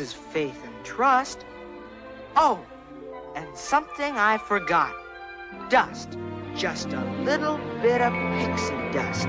Is faith and trust. Oh, and something I forgot. Dust. Just a little bit of pixie dust.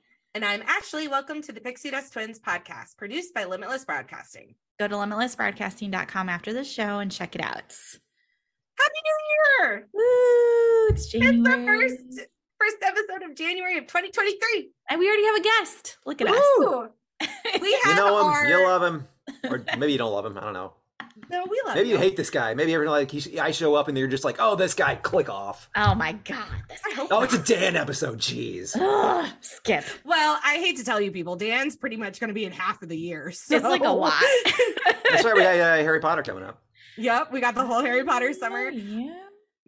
And I'm Ashley. Welcome to the Pixie Dust Twins podcast, produced by Limitless Broadcasting. Go to limitlessbroadcasting.com after the show and check it out. Happy New Year! Woo! It's January. It's the first first episode of January of 2023. And we already have a guest. Look at Woo! us. We have you know him, our... you love him, or maybe you don't love him. I don't know. No, we love Maybe you him. hate this guy. Maybe you're like you, I show up and you're just like, oh, this guy, click off. Oh my god. This I Oh, it's a. Dan episode. Jeez. Ugh, skip. Well, I hate to tell you people, Dan's pretty much going to be in half of the year. So. It's like a lot. That's right. We got uh, Harry Potter coming up. yep, we got the whole Harry Potter summer. Yeah.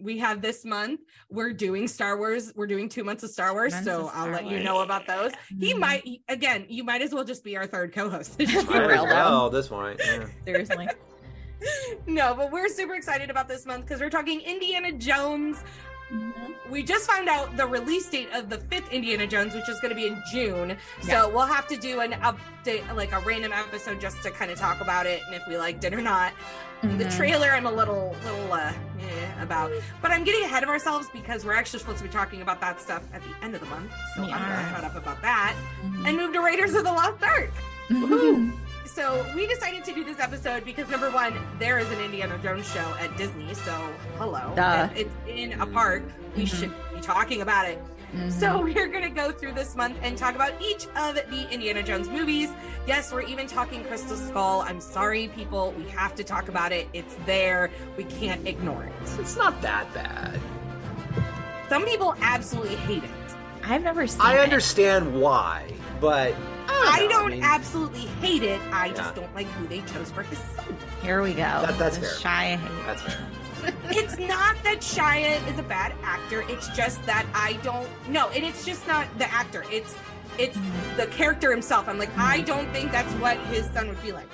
we have this month we're doing star wars we're doing two months of star wars Months so of i'll Star let you know about those he Mhm. might again you might as well just be our third co-host this For Might year. as real, well, this point. Yeah. Seriously. no but we're super excited about this month because we're talking indiana jones. We just found out the release date of the fifth indiana jones which is going to be in june. So we'll have to do an update like a random episode just to kind of talk about it and if we liked it or not. The Mhm. trailer i'm a little little uh eh, about. But i'm getting ahead of ourselves because we're actually supposed to be talking about that stuff at the end of the month. So We i'm gonna up about that Mhm. and move to raiders of the lost ark. Mhm. So we decided to do this episode because number one there is an indiana jones show at disney so hello Duh. If it's in a park we Mhm. should be talking about it Mhm. so we're going to go through this month and talk about each of the Indiana Jones movies. Yes, we're even talking Crystal Skull. I'm sorry, people. We have to talk about it. It's there. We can't ignore it. It's not that bad. Some people absolutely hate it. I've never seen I it. understand why, but I know, don't mean, absolutely hate it. I Yeah. just don't like who they chose for his son. Here we go. That- that's fair. Shy hate. That's fair. it's not that Shia is a bad actor. It's just that I don't no, and it's just not the actor. It's it's Mm-hmm. the character himself. I'm like, I don't think that's what his son would be like.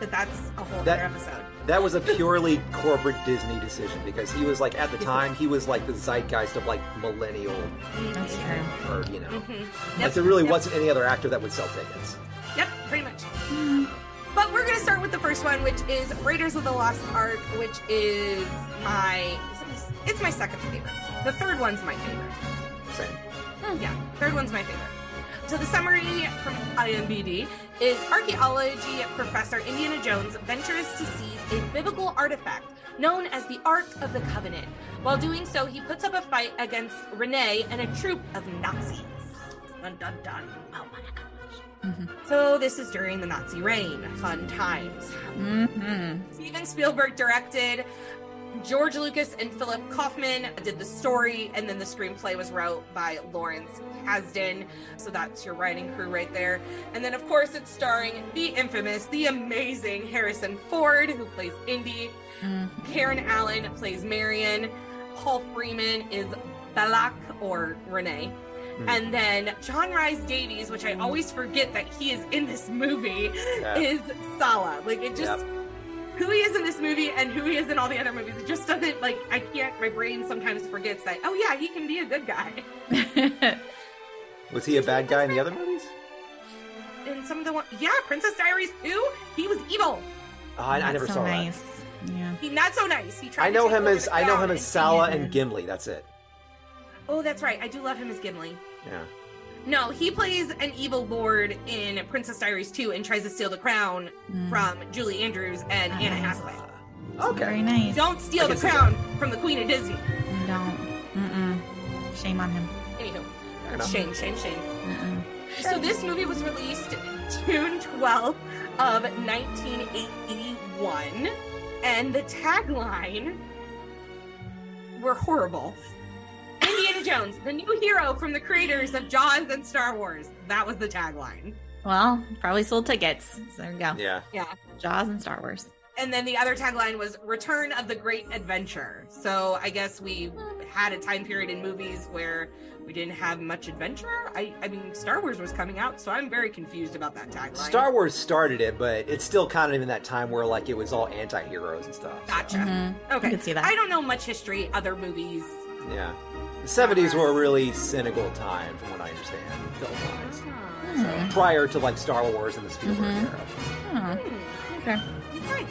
But that's a whole That- other episode. That was a purely corporate Disney decision because he was like at the time he was like the zeitgeist of like millennial That's true. or you know. Mhm. Like there really yep, wasn't any other actor that would sell tickets. Yep, pretty much. But we're gonna start with the first one, which is Raiders of the Lost Ark, which is my my- it's my second favorite. The third one's my favorite. Same. Yeah, third one's my favorite. So the summary from IMBD is archaeology professor Indiana Jones ventures to seize a biblical artifact known as the Ark of the Covenant. While doing so, he puts up a fight against Renee and a troop of Nazis. Dun dun dun. Oh my gosh. So this is during the Nazi reign. Fun times. Mm-hmm. Steven Spielberg directed. George Lucas and Philip Kaufman did the story, and then the screenplay was wrote by Lawrence Kasdan. So that's your writing crew right there. And then, of course, it's starring the infamous, the amazing Harrison Ford, who plays Indy. Mm-hmm. Karen Allen plays Marion. Paul Freeman is Belloq or Renee. Hmm. And then John Rhys Davies, which I hmm. always forget that he is in this movie, Yeah. is Sallah. Like it just Yep. Who he is in this movie and who he is in all the other movies. It just doesn't like I can't. My brain sometimes forgets that. Oh yeah, he can be a good guy. Was he a bad guy in the other movies? In some of the one, yeah, Princess Diaries too. He was evil. Oh, I, I never so saw nice. Yeah. He not so nice. He tried. I know take him as I know him as Sallah and Gimli. That's it. Oh, that's right. I do love him as Gimli. Yeah. No, he plays an evil lord in Princess Diaries 2 and tries to steal the crown Mm. from Julie Andrews and Anna Nice. Hathaway. Okay. Very nice. Don't steal the can see crown from the Queen of Disney. Don't. Mm-mm. Shame on him. Anywho, shame, shame, shame. Mm-mm. So this movie was released June 12th of 1981, and the tagline were horrible. Indiana Jones, the new hero from the creators of Jaws and Star Wars. That was the tagline. Well, probably sold tickets. So there you go. Yeah. Yeah. Jaws and Star Wars. And then the other tagline was Return of the Great Adventure. So I guess we had a time period in movies where we didn't have much adventure. I, I mean, Star Wars was coming out, so I'm very confused about that tagline. Star Wars started it, but it's still kind of in that time where like it was all anti-heroes and stuff. so, Gotcha. Mhm. Okay. I could see that. I don't know much history, other movies. Yeah. The 70s were a really cynical time, from what I understand, film-wise. Hmm. Prior to like Star Wars and the Spielberg Mhm. era. Oh, okay. Okay.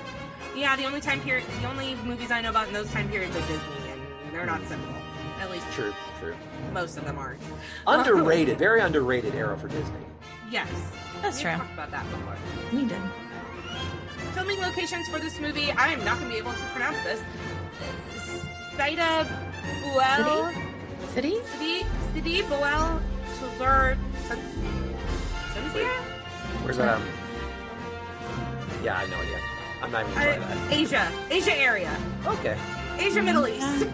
Yeah, the only time period, the only movies I know about in those time periods are Disney, and they're not simple. At least True, true. most of them aren't. Underrated, very underrated era for Disney. Yes. That's true. We've true. talked about that before. You did. filming locations for this movie, I am not going to be able to pronounce this. Saida Buell. City? City? City Buell. Tozeur. Tunisia? Where's that? Um, yeah, I have no idea. I'm not even gonna try that. Asia. Asia area. Okay. Asia, Middle East.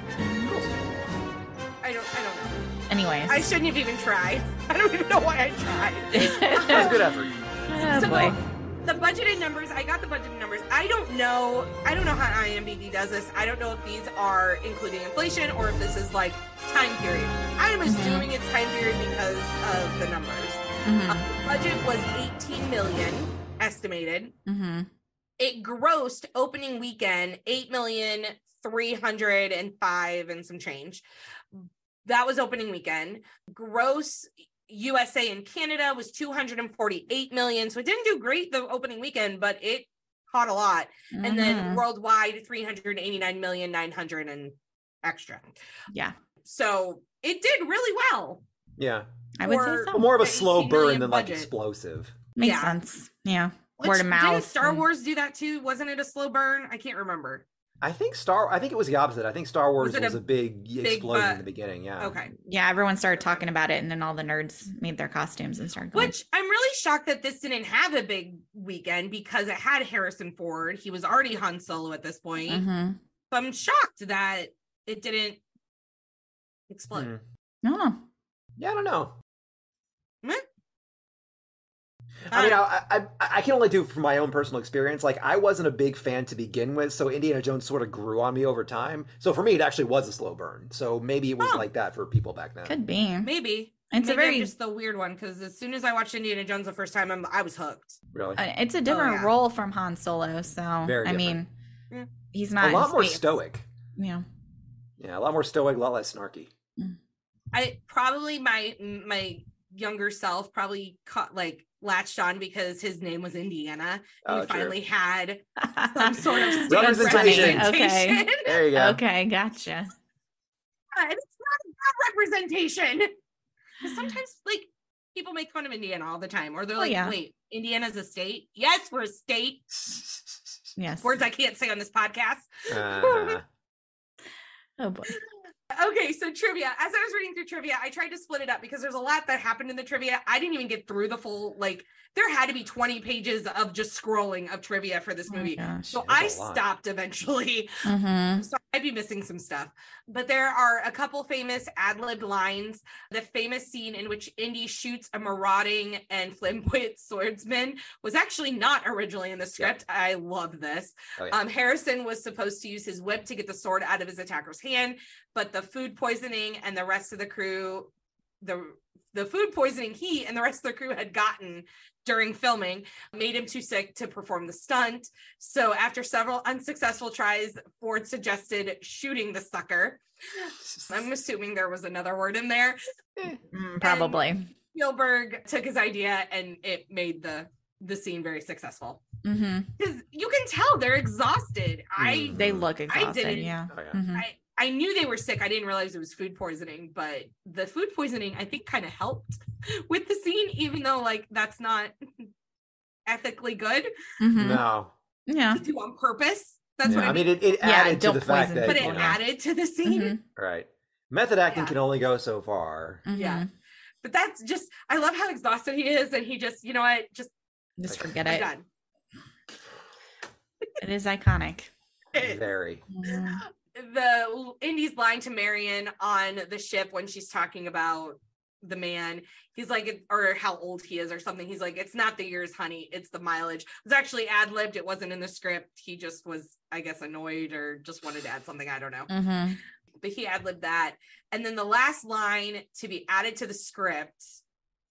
I don't, I don't know. Anyways. I shouldn't have even tried. I don't even know why I tried. That was a good effort. oh, so boy. The budgeted numbers, I got the budgeted numbers. I don't know. I don't know how IMDb does this. I don't know if these are including inflation or if this is like time period. I'm assuming it's time period because of the numbers. Mhm. Uh, the budget was 18 million estimated. Mhm. It grossed opening weekend 8 million 305 and some change. That was opening weekend. Gross USA and Canada was 248 million. So it didn't do great the opening weekend, but it caught a lot. And then Mhm. worldwide 389 million 900 and extra. Yeah. So it did really well. Yeah. I would Or- say so. More of a slow burn million than like explosive. Makes yeah. sense. Yeah. Which, Word of mouth. Didn't Star and- Wars do that too? Wasn't it a slow burn? I can't remember. I think Star. I think it was the opposite. I think Star Wars Was was, a, a big, big explosion bu- in the beginning. Yeah. Okay. Yeah, everyone started talking about it, and then all the nerds made their costumes and started going. Which I'm really shocked that this didn't have a big weekend because it had Harrison Ford. He was already Han Solo at this point. Mhm. So I'm shocked that it didn't explode. Hmm. I don't know. Yeah, I don't know. I mean, Uh, I, I I can only do from my own personal experience. Like, I wasn't a big fan to begin with, so Indiana Jones sort of grew on me over time. So for me, it actually was a slow burn. So maybe it was Oh. like that for people back then. Could be. maybe. It's Maybe a very I'm just the weird one because as soon as I watched Indiana Jones the first time, I'm, I was hooked. Really, uh, it's a different yeah. role from Han Solo, so Very I different. mean, Yeah. he's not a lot more space. stoic. Yeah. Yeah, a lot more stoic, a lot less snarky. I probably my my younger self probably caught like latched on because his name was Indiana. And Oh, he true. finally had some sort of state That's funny. Representation. Okay. There you go. Okay, gotcha. And it's not a bad representation. 'Cause sometimes like people make fun of Indiana all the time, or they're Oh, like, yeah. wait, Indiana's a state? Yes, we're a state. Yes. Words I can't say on this podcast. Uh-huh. Oh boy. Okay, so trivia. As I was reading through trivia, I tried to split it up because there's a lot that happened in the trivia. I didn't even get through the full, like, there had to be 20 pages of just scrolling of trivia for this Oh movie. gosh. so That's I a lot. stopped eventually. Mm-hmm. So I'd be missing some stuff. But there are a couple famous ad libbed lines. The famous scene in which Indy shoots a marauding and flamboyant swordsman was actually not originally in the script. I love this. Oh, yeah. Um, Harrison was supposed to use his whip to get the sword out of his attacker's hand, but the food poisoning and the rest of the crew, the the food poisoning he and the rest of the crew had gotten during filming made him too sick to perform the stunt. So after several unsuccessful tries, Ford suggested shooting the sucker. I'm assuming there was another word in there. Mm, probably. Spielberg took his idea and it made the the scene very successful. Because you can tell they're exhausted. I Mm. They look exhausted. didn't- Yeah. Oh, yeah. Mhm. I, I knew they were sick. I didn't realize it was food poisoning, but the food poisoning I think kind of helped with the scene, even though like that's not ethically good Mhm. No. Yeah. to do on purpose. That's Yeah, what I, I mean. mean, it, it Yeah, added to the fact that, but you it know, added to the scene. Mhm. right. Method acting Yeah. can only go so far. Yeah. Mhm. But that's just I love how exhausted he is, and he just, you know what, just Just forget I'm it. done. It is iconic. Very. Mhm. The Indy's line to Marion on the ship when she's talking about the man. He's like, or how old he is or something. He's like, it's not the years, honey. It's the mileage. It was actually ad libbed. It wasn't in the script. He just was, I guess, annoyed or just wanted to add something. I don't know. Mhm. But he ad libbed that. And then the last line to be added to the script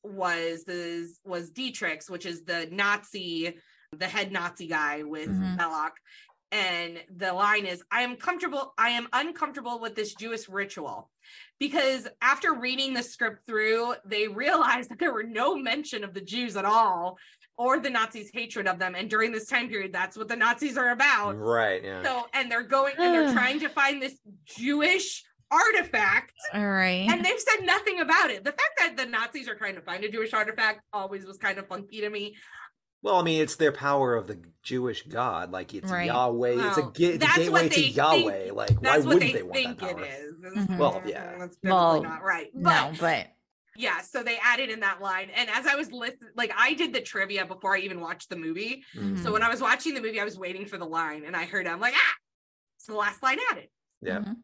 was the was Dietrich's, which is the Nazi, the head Nazi guy with Mhm. Belloq. And the line is, I am comfortable, I am uncomfortable with this Jewish ritual. Because after reading the script through, they realized that there were no mention of the Jews at all or the Nazis' hatred of them. And during this time period, that's what the Nazis are about. Right. Yeah. So, and they're going and they're trying to find this Jewish artifact, All right. and they've said nothing about it. The fact that the Nazis are trying to find a Jewish artifact always was kind of funky to me. Well, I mean, it's their power of the Jewish God. Like it's Right. Yahweh. it's a, it's a gateway to Yahweh. think- like, why what wouldn't they, they, want think that it power? is. Mhm. Well, yeah. That's definitely Well, not right. But no, but yeah, so they added in that line. And as I was listening, like I did the trivia before I even watched the movie. Mhm. So when I was watching the movie, I was waiting for the line and I heard it. I'm like, ah, it's the last line added. Yeah. Mhm.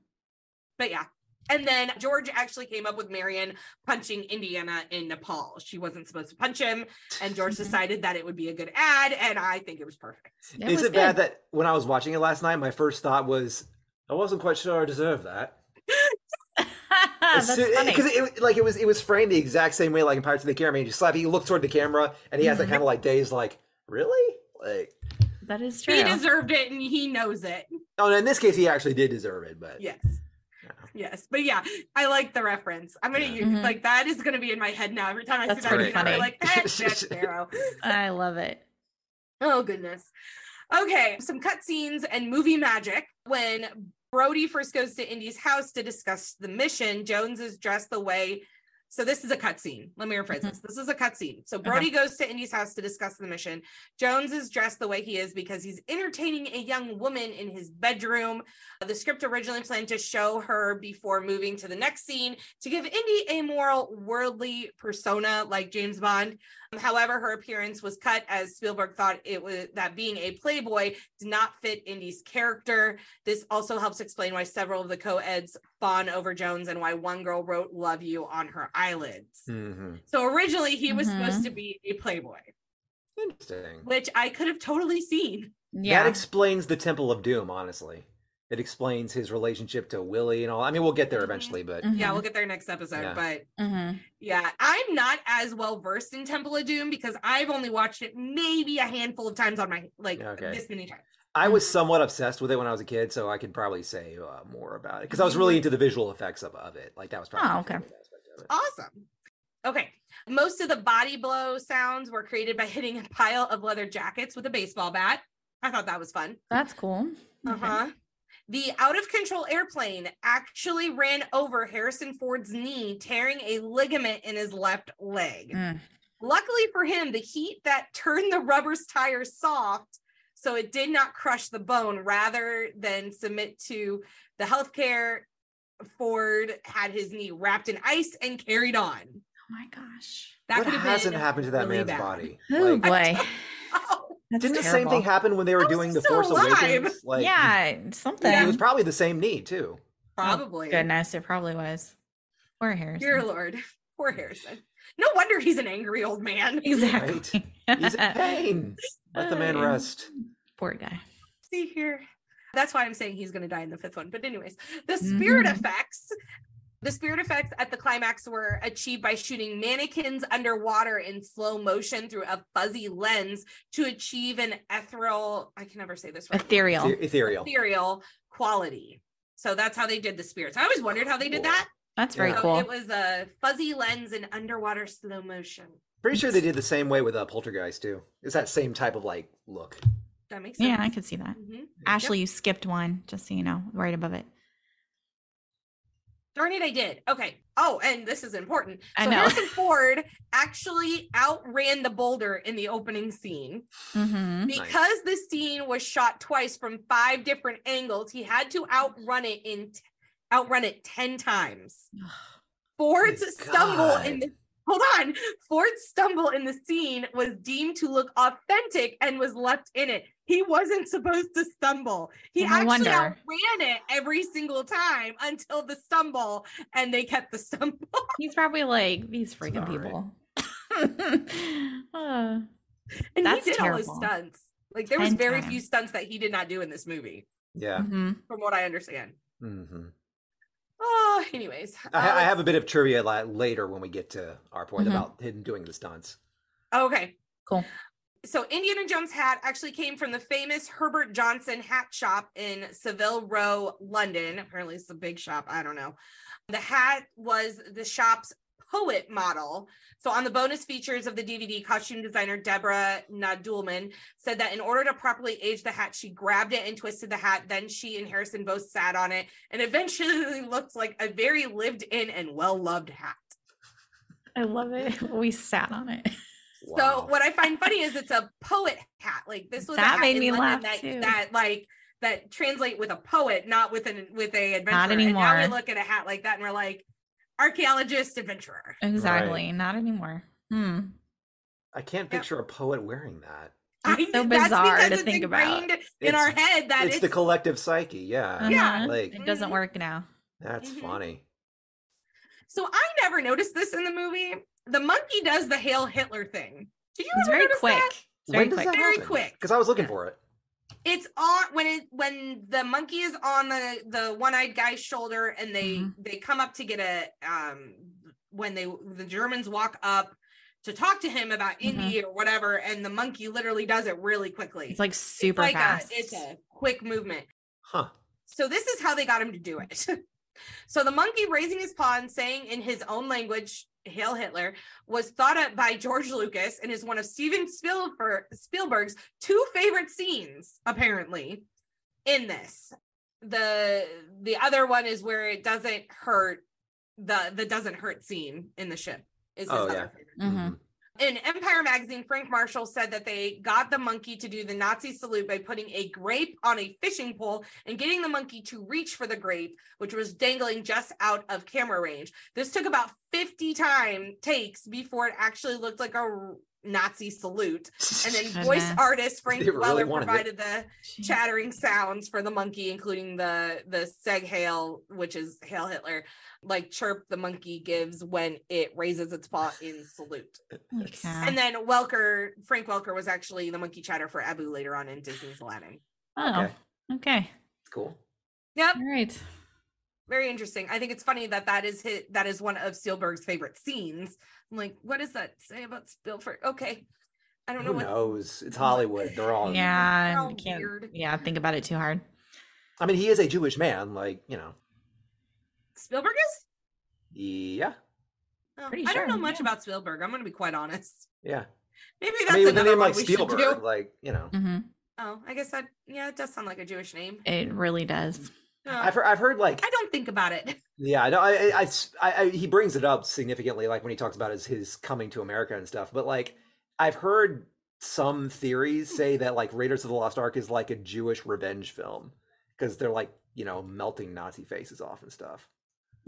But yeah. And then George actually came up with Marion punching Indiana in Nepal. She wasn't supposed to punch him, and George Mhm. decided that it would be a good ad, and I think it was perfect. It Is was it bad good. that when I was watching it last night, my first thought was, I wasn't quite sure I deserved that. Because it, like it was it was framed the exact same way like in Pirates of the Caribbean. You slap, you look toward the camera, and he has that Mhm. kind of like days like, really? Like, That is true. He deserved it, and he knows it. oh, in this case, he actually did deserve it, but Yes. Yes, but yeah, I like the reference. I'm gonna Yeah. use Mhm. like that is gonna be in my head now. Every time I That's see that, pretty I'm funny. like eh, Jack Sparrow. I love it. Oh goodness. Okay, some cutscenes and movie magic. When Brody first goes to Indy's house to discuss the mission, Jones is dressed the way. So this is a cutscene. Let me rephrase this. Mm-hmm. This is a cutscene. So Brody goes to Indy's house to discuss the mission. Jones is dressed the way he is because he's entertaining a young woman in his bedroom. Uh, the script originally planned to show her before moving to the next scene to give Indy a more worldly persona like James Bond. However, her appearance was cut as Spielberg thought it was that being a playboy did not fit Indy's character. This also helps explain why several of the co-eds fawn over Jones and why one girl wrote "Love You" on her eyelids. Mhm. So originally he was Mhm. supposed to be a playboy, interesting. which I could have totally seen. Yeah. That explains the Temple of Doom. Honestly, it explains his relationship to Willie and all. I mean, we'll get there eventually, but Mhm. Yeah, we'll get there next episode, Yeah. but Mhm. yeah, I'm not as well versed in Temple of Doom because I've only watched it maybe a handful of times on my like Okay. this many times. I was somewhat obsessed with it when I was a kid, so I could probably say uh, more about it because I was really into the visual effects of, of it. Like that was probably Oh, okay. favorite aspect of it. Awesome. Okay. Most of the body blow sounds were created by hitting a pile of leather jackets with a baseball bat. I thought that was fun. That's cool. Uh Okay. Huh. The out of control airplane actually ran over Harrison Ford's knee, tearing a ligament in his left leg. Mm. Luckily for him, the heat that turned the rubber's tire soft, so it did not crush the bone rather than submit to the healthcare. Ford had his knee wrapped in ice and carried on. Oh my gosh. That what hasn't happened to that really man's bad. body? Oh Like, boy. Oh, That's Didn't the same thing happen when they were doing the Force alive? Awakens? Like, yeah, something. it was probably the same knee too. Probably. Oh, goodness, it probably was. Poor Harrison. Dear Lord. Poor Harrison. No wonder he's an angry old man. Exactly. He's in pain. Let the man rest. Poor guy. See here. That's why I'm saying he's going to die in the fifth one. But, anyways, the spirit Mhm. effects. The spirit effects at the climax were achieved by shooting mannequins underwater in slow motion through a fuzzy lens to achieve an ethereal, I can never say this right. Ethereal. Ether- Ethereal. Ethereal quality. So that's how they did the spirits. I always wondered how they did that. That's very So cool. It was a fuzzy lens in underwater slow motion. Pretty sure they did the same way with uh, Poltergeist too. It's that same type of like look. That makes sense. Yeah, I could see that. Mhm. Ashley, you skipped one, just so you know, right above it. Darn it, I did. Okay. Oh, and this is important. I So know. Harrison Ford actually outran the boulder in the opening scene. Mm-hmm. Because the scene was shot twice from five different angles, he had to outrun it in t- outrun it 10 times. Ford's My stumble in the Hold on. Ford's stumble in the scene was deemed to look authentic and was left in it. He wasn't supposed to stumble. He No actually wonder. outran it every single time until the stumble, and they kept the stumble. He's probably like these freaking Sorry. people. Uh, And That's he did all his stunts. Like there was 10 very times. few stunts that he did not do in this movie, Yeah. mhm. from what I understand. hmm Oh, anyways. I, uh, I have a bit of trivia later when we get to our point Mhm. about him doing the stunts. Okay. Cool. So Indiana Jones hat actually came from the famous Herbert Johnson hat shop in Savile Row, London. Apparently it's a big shop. I don't know. The hat was the shop's poet model. So on the bonus features of the DVD, costume designer Deborah Nadoolman said that in order to properly age the hat, she grabbed it and twisted the hat. Then she and Harrison both sat on it and eventually looked like a very lived in and well-loved hat. I love it. We sat on it. So what I find funny is it's a poet hat. Like this was a That hat made me London laugh, that, too. that like that translate with a poet, not with an with a adventurer. Not And now we look at a hat like that and we're like, archaeologist, adventurer. Exactly. Not anymore. Hmm. I can't picture a poet wearing that. It's so that's bizarre to think about. ingrained in our head that it's, it's, the collective psyche. Yeah. Yeah. Uh-huh. Like it doesn't Mhm. work now. that's Mhm. funny. so I never noticed this in the movie. The monkey does the Hail Hitler thing. Did you It's ever very notice quick. that? It's very when does quick. that Very quick. Because I was looking for it. it's on when it when the monkey is on the the one-eyed guy's shoulder and they Mhm. they come up to get a um when they the germans walk up to talk to him about Mhm. indy or whatever and the monkey literally does it really quickly It's like super like fast. a, it's a quick movement Huh. so this is how they got him to do it so the monkey raising his paw and saying in his own language hail hitler was thought up by george lucas and is one of steven spielberg, spielberg's two favorite scenes apparently in this the the other one is where it doesn't hurt the the doesn't hurt scene in the ship is his Oh, other yeah. favorite Mhm. In Empire magazine, Frank Marshall said that they got the monkey to do the Nazi salute by putting a grape on a fishing pole and getting the monkey to reach for the grape, which was dangling just out of camera range. This took about 50 time takes before it actually looked like a Nazi salute. And then voice Goodness. artist Frank They really Welker wanted it. provided the Jeez. chattering sounds for the monkey, including the the seg hail, which is hail Hitler, like chirp the monkey gives when it raises its paw in salute. Okay. And then Welker, Frank Welker was actually the monkey chatter for Abu later on in Disney's Aladdin. oh, Okay. okay. Cool. Yep, All right. Very interesting. I think it's funny that that is his, that is one of Spielberg's favorite scenes. I'm like, what does that say about Spielberg? Okay, I don't know Who what. knows? It's Hollywood. They're all. Yeah. all can't, weird. yeah. Think about it too hard. I mean, he is a Jewish man. Like you know. Spielberg is. Yeah. Oh, Pretty I don't know much yeah. about Spielberg. I'm going to be quite honest. Yeah. Maybe that's I mean, with a another name one like we Spielberg, like you know, Mm-hmm. Oh, I guess that yeah, it does sound like a Jewish name. It really does. Uh, I've heard, I've heard like I don't think about it. Yeah, no, I, I, I, I, he brings it up significantly, like when he talks about his his coming to America and stuff. But like, I've heard some theories say that like Raiders of the Lost Ark is like a Jewish revenge film because they're like you know melting Nazi faces off and stuff.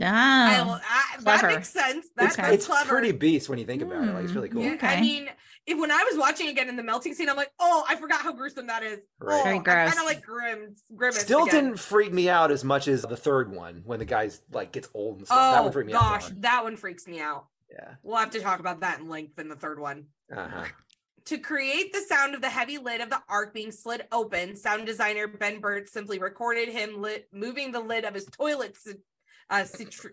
I, I, that makes sense. That's, Okay. It's clever. pretty beast when you think about it. Like it's really cool. Yeah, Okay. I mean, if, when I was watching again in the melting scene, I'm like, oh, I forgot how gruesome that is. Right. Oh, Very gross. kind of like grim, grimace. Still again. didn't freak me out as much as the third one when the guy's like gets old and stuff. Oh that one freaked me gosh, out. more. that one freaks me out. Yeah. We'll have to talk about that in length in the third one. Uh-huh. To create the sound of the heavy lid of the ark being slid open, sound designer Ben Burtt simply recorded him lit, moving the lid of his toilet, se- uh, citr-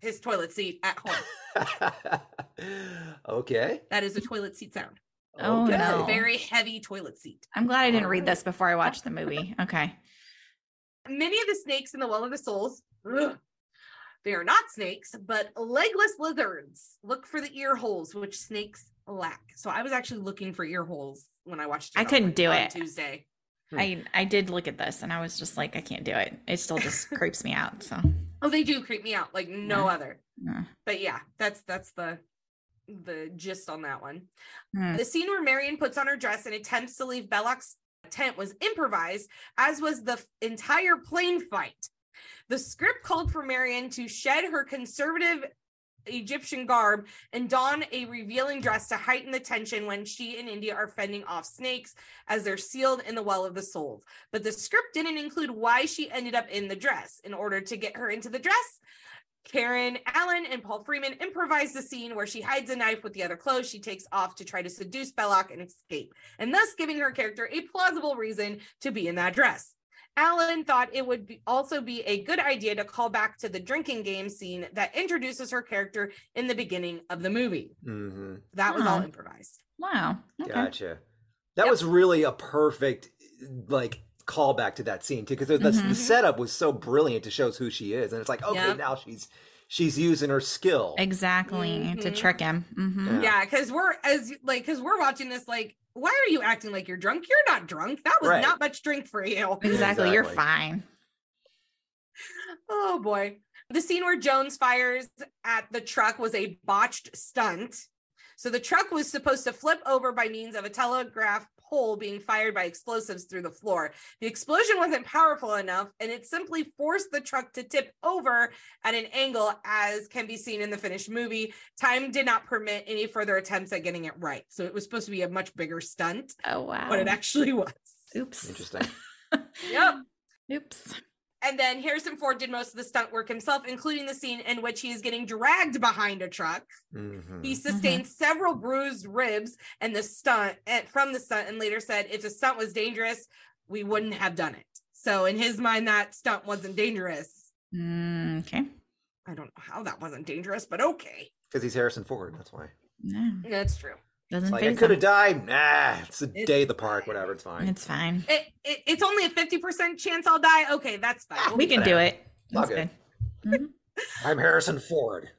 his toilet seat at home. okay. That is a toilet seat sound. Oh, okay. no. A very heavy toilet seat. I'm glad I didn't read this before I watched the movie. Okay. Many of the snakes in the Well of the Souls, ugh, they are not snakes, but legless lizards. Look for the ear holes, which snakes lack. So I was actually looking for ear holes when I watched it. I couldn't do on it. Tuesday. Hmm. I I did look at this and I was just like, I can't do it. It still just creeps me out. So Oh, they do creep me out like no Yeah. other. yeah. But yeah, that's that's the the gist on that one. Hmm. The scene where Marion puts on her dress and attempts to leave Belloq's tent was improvised, as was the f- entire plane fight. The script called for Marion to shed her conservative Egyptian garb and don a revealing dress to heighten the tension when she and Indy are fending off snakes as they're sealed in the well of the souls. But the script didn't include why she ended up in the dress. In order to get her into the dress, Karen Allen and Paul Freeman improvise the scene where she hides a knife with the other clothes she takes off to try to seduce Belloq and escape, and thus giving her character a plausible reason to be in that dress. Allen thought it would be also be a good idea to call back to the drinking game scene that introduces her character in the beginning of the movie. hmm That was all improvised. Wow. Okay. Gotcha. That Yep. was really a perfect like callback to that scene too, because the, Mhm. the setup was so brilliant to show who she is, and it's like, okay, Yep. now she's she's using her skill. Exactly. To Mhm. trick him. hmm Yeah. Yeah, because we're as like because we're watching this like, why are you acting like you're drunk? You're not drunk. That was Right. not much drink for you. Exactly. You're fine. Oh boy. The scene where Jones fires at the truck was a botched stunt. So the truck was supposed to flip over by means of a telegraph pole being fired by explosives through the floor. The explosion wasn't powerful enough and it simply forced the truck to tip over at an angle as can be seen in the finished movie. Time did not permit any further attempts at getting it right. So it was supposed to be a much bigger stunt, Oh wow. but it actually was. Oops. Interesting. Yep. Oops. And then Harrison Ford did most of the stunt work himself, including the scene in which he is getting dragged behind a truck. Mhm. He sustained several bruised ribs and the stunt and from the stunt, and later said, if the stunt was dangerous, we wouldn't have done it. So in his mind, that stunt wasn't dangerous. Mm, okay. I don't know how that wasn't dangerous, but okay. Because he's Harrison Ford. That's why. No, That's true. Doesn't Like I could have died. Nah, it's a It's day at the park. Whatever. It's fine. It's fine. It, it it's only a 50% chance I'll die. Okay, that's fine. We'll We can fine. do it. All That's good. good. Mhm. I'm Harrison Ford.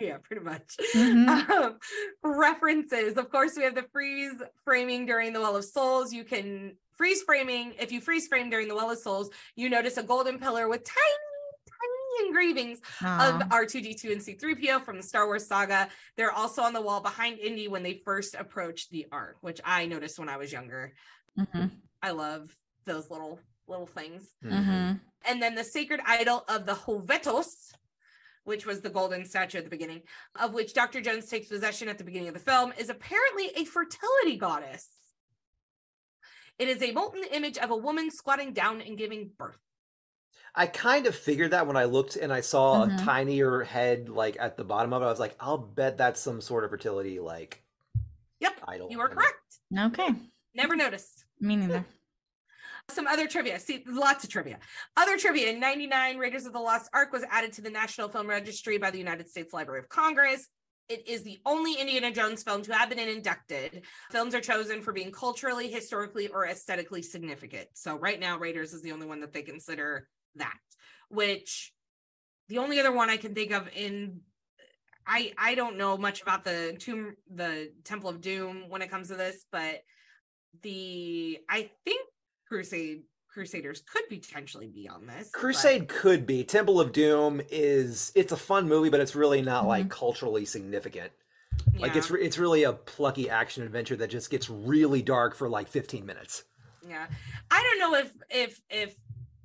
Yeah, pretty much. Mhm. Um, references. Of course, we have the freeze framing during the Well of Souls. You can freeze framing. If you freeze frame during the Well of Souls, you notice a golden pillar with tiny, tiny engravings of R2D2 and C3PO from the Star Wars saga. They're also on the wall behind Indy when they first approached the Ark, which I noticed when I was younger. Mhm. I love those little little things. Mhm. And then the sacred idol of the Hovitos, which was the golden statue at the beginning, of which Dr. Jones takes possession at the beginning of the film, is apparently a fertility goddess. It is a molten image of a woman squatting down and giving birth. I kind of figured that when I looked and I saw Mhm. a tinier head like at the bottom of it. I was like, I'll bet that's some sort of fertility like Yep, idol. you are you know? correct. Okay. Never noticed. Me neither. Some other trivia. See, lots of trivia. Other trivia in 99, Raiders of the Lost Ark was added to the National Film Registry by the United States Library of Congress. It is the only Indiana Jones film to have been inducted. Films are chosen for being culturally, historically, or aesthetically significant. So right now, Raiders is the only one that they consider that. Which the only other one I can think of in I I don't know much about the tomb the Temple of Doom when it comes to this, but the I think Crusade Crusaders could potentially be on this. but- Crusade could be. Temple of Doom is it's a fun movie, but it's really not like Mhm. culturally significant. Like it's it's really a plucky action adventure that just gets really dark for like 15 minutes. yeah. I don't know if if if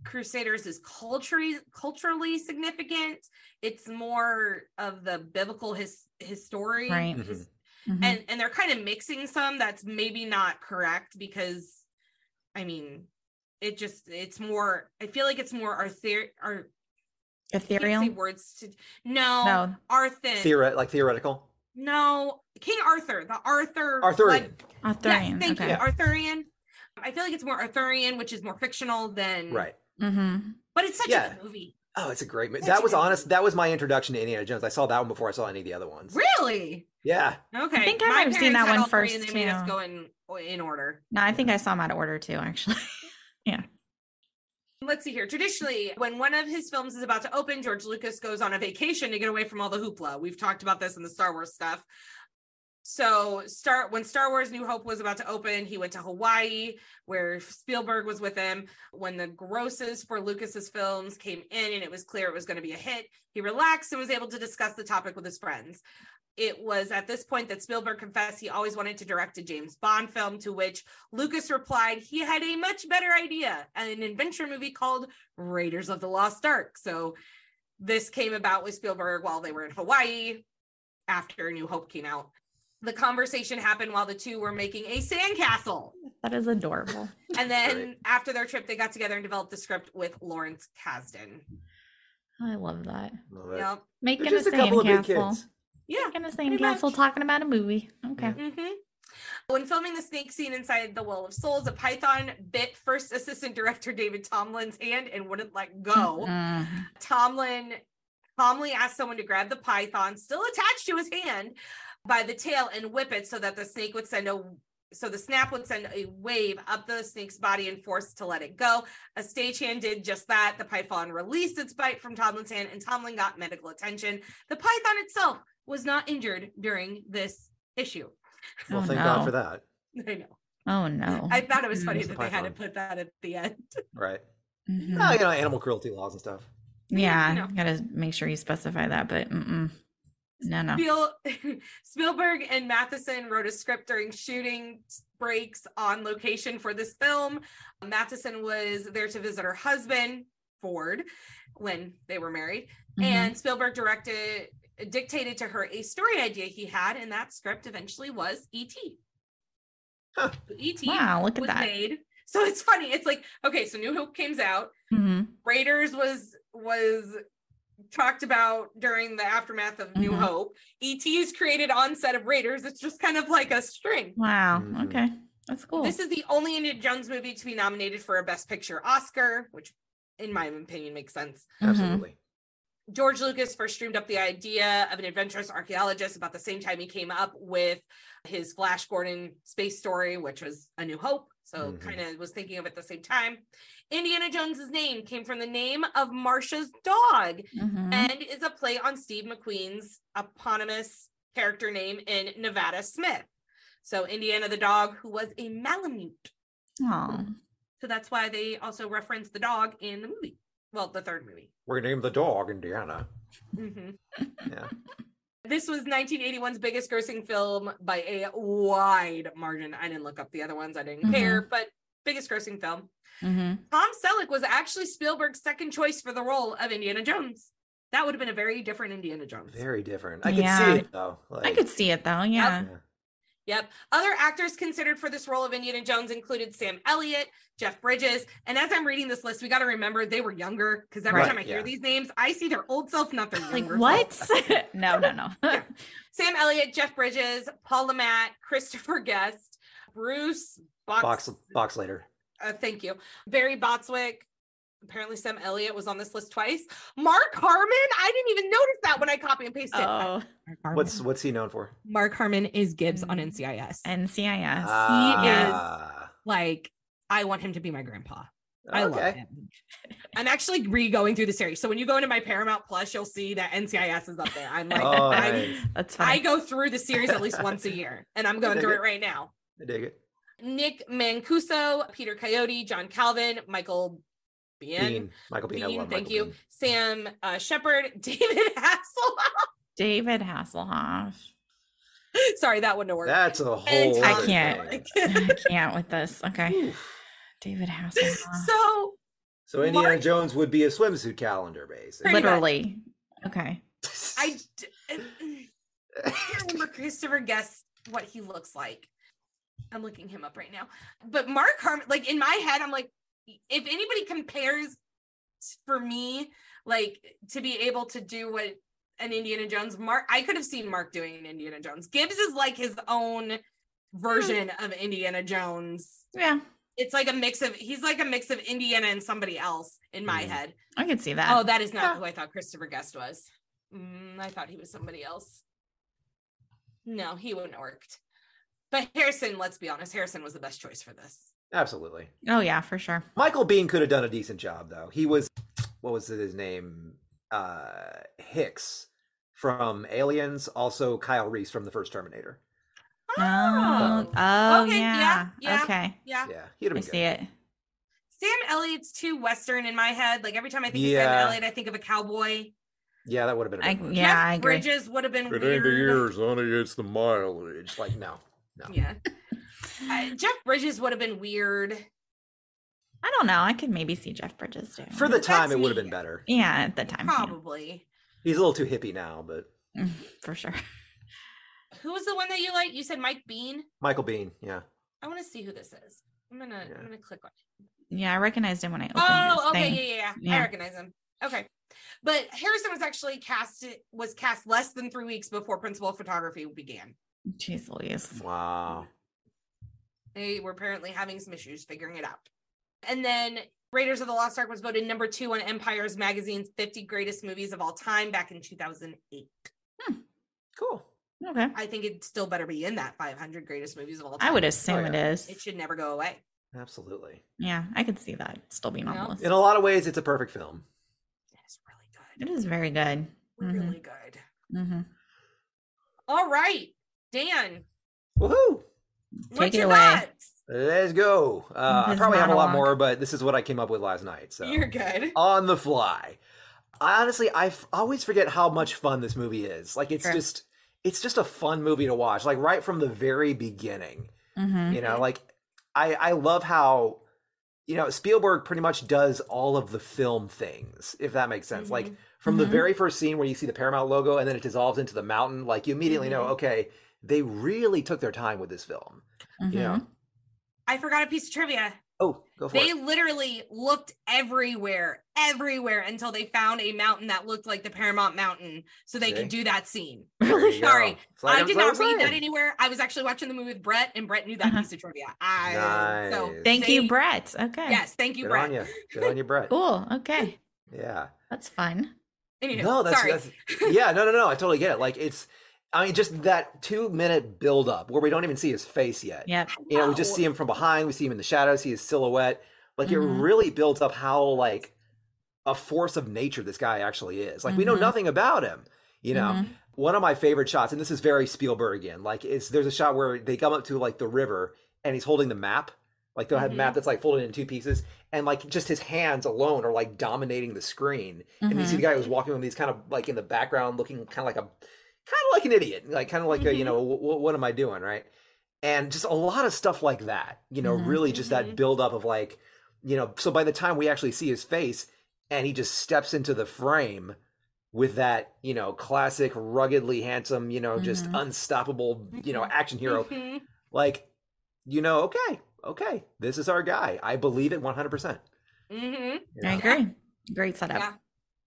Crusaders is culturally culturally significant. It's more of the biblical his history. Right. his- Mhm. and and they're kind of mixing some that's maybe not correct because i mean it just it's more i feel like it's more arthur or I ethereal. words to no, No. arthur Theoret- like theoretical. no king arthur the arthur Arthurian. like- Arthurian. yes, thank okay. you arthurian i feel like it's more arthurian which is more fictional than right. Mm-hmm. but it's such Yeah. a good movie Oh, it's a great movie. That was honest. That was my introduction to Indiana Jones. I saw that one before I saw any of the other ones. really Yeah. okay I think I might have seen that one first. one all three first, and they made us go in in order No, I think I saw him out of order too, actually. yeah. Let's see here. Traditionally, when one of his films is about to open, George Lucas goes on a vacation to get away from all the hoopla. We've talked about this in the Star Wars stuff. So, start when Star Wars New Hope was about to open, he went to Hawaii where Spielberg was with him. When the grosses for Lucas's films came in and it was clear it was going to be a hit, he relaxed and was able to discuss the topic with his friends. It was at this point that Spielberg confessed he always wanted to direct a James Bond film, to which Lucas replied he had a much better idea an adventure movie called Raiders of the Lost Ark. So this came about with Spielberg while they were in Hawaii after New Hope came out. The conversation happened while the two were making a sandcastle. That is adorable. And then Right. after their trip, they got together and developed the script with Lawrence Kasdan. I love that. Love. Yep. Making They're just a a couple of big sandcastle. kids. Yeah. Making a sandcastle talking about a movie. Okay. hmm When filming the snake scene inside the Well of Souls, a python bit first assistant director David Tomlin's hand and wouldn't let go. Tomlin calmly asked someone to grab the python, still attached to his hand, by the tail and whip it so that the snake would send a so the snap would send a wave up the snake's body and force to let it go. A stagehand did just that. The python released its bite from Tomlin's hand, and Tomlin got medical attention. The python itself was not injured during this issue. Well, Oh, thank no. God for that. I know. Oh no. I thought it was Mm. funny It's the that they had to put that at the end. Right. Mhm. Oh, you know, animal cruelty laws and stuff. yeah, no. gotta make sure you specify that, but mm-mm. No, no. Spiel, Spielberg and Mathison wrote a script during shooting breaks on location for this film. Mathison was there to visit her husband, Ford, when they were married. Mhm. And Spielberg directed, dictated to her a story idea he had, and that script eventually was E.T. Huh. E.T. wow, look at was that. made. So it's funny. It's like, okay, so New Hope comes out. Mhm. Raiders was was talked about during the aftermath of New Mhm. Hope. ET is created on set of Raiders. It's just kind of like a string. Wow. Mhm. Okay. That's cool. This is the only Indiana Jones movie to be nominated for a Best Picture Oscar, which, in my opinion, makes sense. Mhm. Absolutely. George Lucas first dreamed up the idea of an adventurous archaeologist about the same time he came up with his Flash Gordon space story, which was A New Hope. So Mhm. kind of was thinking of it at the same time. Indiana Jones's name came from the name of Marcia's dog Mhm. and is a play on Steve McQueen's eponymous character name in Nevada Smith. So Indiana the dog, who was a Malamute. Aw. So that's why they also reference the dog in the movie. Well, the third movie. We're gonna name the dog Indiana. Mhm. Yeah. This was 1981's biggest grossing film by a wide margin. I didn't look up the other ones, I didn't Mhm. care, but biggest grossing film. Mhm. Tom Selleck was actually Spielberg's second choice for the role of Indiana Jones. That would have been a very different Indiana Jones. Very different. I could Yeah. see it though. I could see it though. Yeah. yeah. Yep. Other actors considered for this role of Indiana Jones included Sam Elliott, Jeff Bridges. And as I'm reading this list, we got to remember they were younger because every Right, time I hear these names, I see their old self, not their younger Like younger what? no, no, no. Yeah. Sam Elliott, Jeff Bridges, Paul Lamont, Christopher Guest, Bruce Box. Box box later. uh, thank you. Barry Bostwick. Apparently, Sam Elliott was on this list twice. Mark Harmon. I didn't even notice that when I copy and pasted. oh, What's what's he known for? Mark Harmon is Gibbs on mm. NCIS. NCIS. Ah. He is like, I want him to be my grandpa. I love him. I'm actually re-going through the series. So when you go into my Paramount Plus, you'll see that NCIS is up there. I'm like, Oh, I, nice. That's I go through the series at least once a year, and I'm going through it. it right now. I dig it. Nick Mancuso, Peter Coyote, John Calvin, Michael Bien, Bean. Michael Bean. Bean, thank Michael you, Bean. Sam uh, Shepard, David Hasselhoff. David Hasselhoff. Sorry, that wouldn't have worked. That's a whole. I can't. I can't with this. Okay. Oof. David Hasselhoff. so So Indiana Mark- Jones would be a swimsuit calendar, basically. Pretty much. Literally. Okay. I, d- I can't remember Christopher Guest what he looks like. I'm looking him up right now. But Mark Harmon, like in my head, I'm like, if anybody compares for me, like to be able to do what an Indiana Jones, Mark, I could have seen Mark doing an Indiana Jones. Gibbs is like his own version of Indiana Jones. Yeah. It's like a mix of, he's like a mix of Indiana and somebody else in my Mm. head. I can see that. Oh, that is not Yeah. who I thought Christopher Guest was. Mm, I thought he was somebody else. No, he wouldn't have worked. But Harrison, let's be honest, Harrison was the best choice for this. Absolutely. Oh yeah, for sure. Michael Biehn could have done a decent job, though. He was, what was his name? Uh, Hicks from Aliens, also Kyle Reese from the first Terminator. Oh, oh Okay, yeah. yeah, yeah. Okay. Yeah. Yeah, he'd have I been see it. Sam Elliott's too Western in my head. Like every time I think of Sam Elliott, I think of a cowboy. Yeah, that would have been. A I, bit yeah, Jeff I agree. Bridges would have been It ain't the years, honey, it's the mileage. It's like no, no. Yeah. Uh, Jeff Bridges would have been weird. I don't know. I could maybe see Jeff Bridges too. For the time, That's it would have me. been better. yeah, at the time. yeah. Probably. He's a little too hippie now, but for sure. Who was the one that you like? You said Mike Biehn. Michael Biehn, yeah. I want to see who this is. I'm gonna Yeah. I'm gonna click on it. Yeah, I recognized him when I opened Oh, this okay, thing. yeah, yeah, yeah, I Yeah. recognize him. Okay, but Harrison was actually cast was cast less than three weeks before principal photography began. Jeez Louise. Wow. They were apparently having some issues figuring it out. And then Raiders of the Lost Ark was voted number two on Empire's magazine's 50 greatest movies of all time back in 2008. Cool. Okay. I think it still better be in that 500 greatest movies of all time. I would assume Oh, it yeah. is. It should never go away. Absolutely. Yeah, I could see that still being on the list. In a lot of ways, it's a perfect film. It's really good. It is very good. Really good. hmm All right, Dan, Woohoo! What Take it you away. got? Let's go. Uh, I probably have a lot monologue. more, but this is what I came up with last night. So You're good. on the fly. I honestly, I f- always forget how much fun this movie is. Like it's Sure. just, it's just a fun movie to watch. Like right from the very beginning. hmm You know, like I, I love how, you know, Spielberg pretty much does all of the film things, if that makes sense. Like Mhm. from the Mhm. very first scene where you see the Paramount logo and then it dissolves into the mountain, like you immediately know, Mhm. okay, they really took their time with this film. hmm You know. I forgot a piece of trivia. Oh, go for They it. literally looked everywhere, everywhere until they found a mountain that looked like the Paramount Mountain so they See? could do that scene. There. Sorry, It's I did not read that anywhere. I was actually watching the movie with Brett, and Brett knew that Uh-huh. piece of trivia. I, so Nice. Thank you, Brett. Okay. Yes, thank you, Good Brett. on you. Good on you, Brett. Cool. Okay. Yeah. That's fun. Anywho, No, that's, sorry. that's yeah, no, no, no. I totally get it. Like it's, I mean, just that two minute build up where we don't even see his face yet. Yep. You know, we just see him from behind. We see him in the shadows. See his silhouette. Like Mhm. it really builds up how like a force of nature this guy actually is. Like we know Mhm. nothing about him. You know, Mhm. one of my favorite shots, and this is very Spielbergian. Like it's there's a shot where they come up to like the river and he's holding the map. Like they'll have a map that's like folded in two pieces, and like just his hands alone are like dominating the screen. And you see the guy who's walking with these kind of like in the background, looking kind of like a kind of like an idiot, like kind of like a you know w- what am I doing, right? And just a lot of stuff like that. You know, Mhm. really just that Mhm. build up of like, you know. So by the time we actually see his face, and he just steps into the frame with that you know classic ruggedly handsome you know just Mhm. unstoppable you know action hero like you know okay okay this is our guy i believe it 100% Mm-hmm. you I agree. Great setup. Yeah,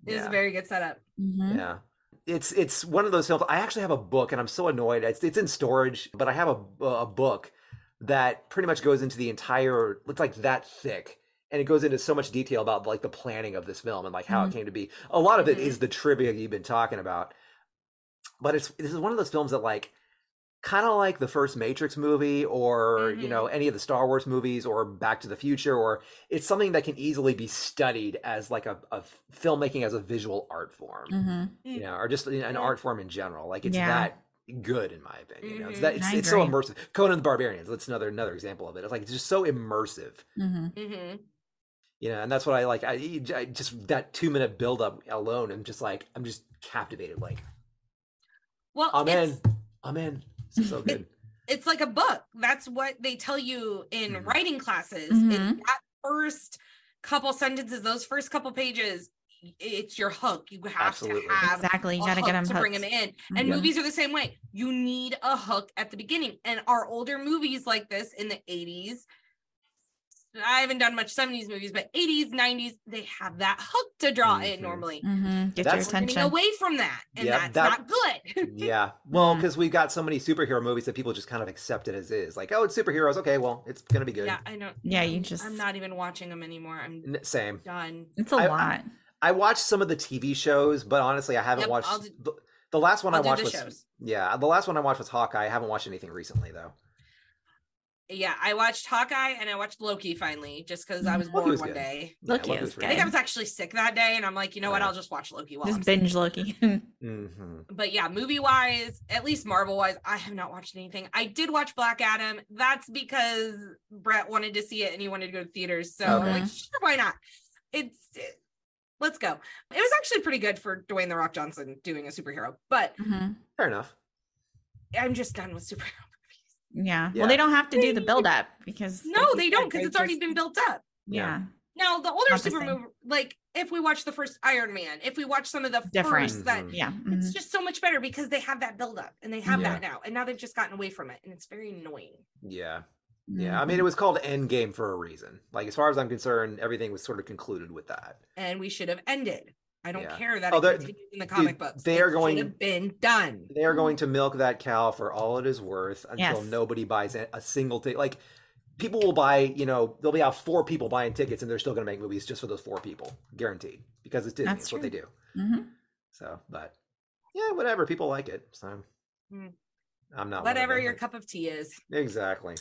it is yeah, a very good setup. Mhm. yeah it's it's one of those films i actually have a book and i'm so annoyed it's, it's in storage but i have a, a book that pretty much goes into the entire it's like that thick and it goes into so much detail about like the planning of this film and like how Mhm. it came to be a lot of it Mhm. is the trivia you've been talking about but it's this is one of those films that like kind of like the first matrix movie or you Mhm. know any of the star wars movies or back to the future or it's something that can easily be studied as like a, a filmmaking as a visual art form Mhm. you know or just an art form in general like it's Yeah. that good in my opinion you know it's Mhm. that it's, I it's so immersive conan the barbarians that's another another example of it it's like it's just so immersive Mhm. Mhm. you know and that's what i like i, I just that two minute build up alone i'm just like i'm just captivated like Well, i'm it's, in i'm in this is so good it's like a book. That's what they tell you in Mhm. writing classes. Mhm. Is that first couple sentences, those first couple pages, it's your hook. You have Absolutely. to have Exactly. You got to get them to bring them in. And Mhm. movies are the same way. You need a hook at the beginning. And our older movies like this in the 80s, I haven't done much 70s movies, but 80s, 90s, they have that hook to draw in Mhm. normally. Mhm. Get your That's- We're attention. away from that, and Yeah, that's that- not good. Yeah. Well, because we've got so many superhero movies that people just kind of accept it as is. Like, oh, it's superheroes. Okay, well, it's gonna be good. yeah, I know. Yeah, you just- I'm not even watching them anymore. I'm N- Same. done. It's a I- lot. I watched some of the TV shows, but honestly, I haven't Yep, watched do- the, the last one I'll I watched was shows. yeah, the last one I watched was Hawkeye. I haven't watched anything recently though. Yeah, I watched Hawkeye and I watched Loki finally, just because I was bored was one good. day. Loki Loki was was I think I was actually sick that day, and I'm like, you know what? I'll just watch Loki while I'm Just sick. binge Loki. hmm But yeah, movie wise, at least Marvel wise, I have not watched anything. I did watch Black Adam. That's because Brett wanted to see it and he wanted to go to theaters. So I'm like, sure, why not? It's it- let's go. It was actually pretty good for Dwayne the Rock Johnson doing a superhero, but Mhm. Fair enough. I'm just done with superhero. Yeah. Yeah. Well, they don't have to do the build up because No, like you they don't because it's already just- been built up. Yeah. Now the older Not the super same. movie, like if we watch the first Iron Man, if we watch some of the Different. first that Mhm. Yeah. it's mhm. just so much better because they have that build up and they have Yeah. that now. And now they've just gotten away from it and it's very annoying. Yeah. Yeah. I mean, it was called Endgame for a reason. Like, as far as I'm concerned, everything was sort of concluded with that. and we should have ended. I don't Yeah. care that Oh, it continues in the comic books. they It are should going- have been done. They are going to milk that cow for all it is worth until Yes. nobody buys a a single ticket. Like, people will buy, you know, there'll be out four people buying tickets, and they're still going to make movies just for those four people, guaranteed, because it's Disney. That's That's what they do. Mhm. So, but yeah, whatever. People like it. So Hmm. I'm not Whatever your cup of tea is. Exactly.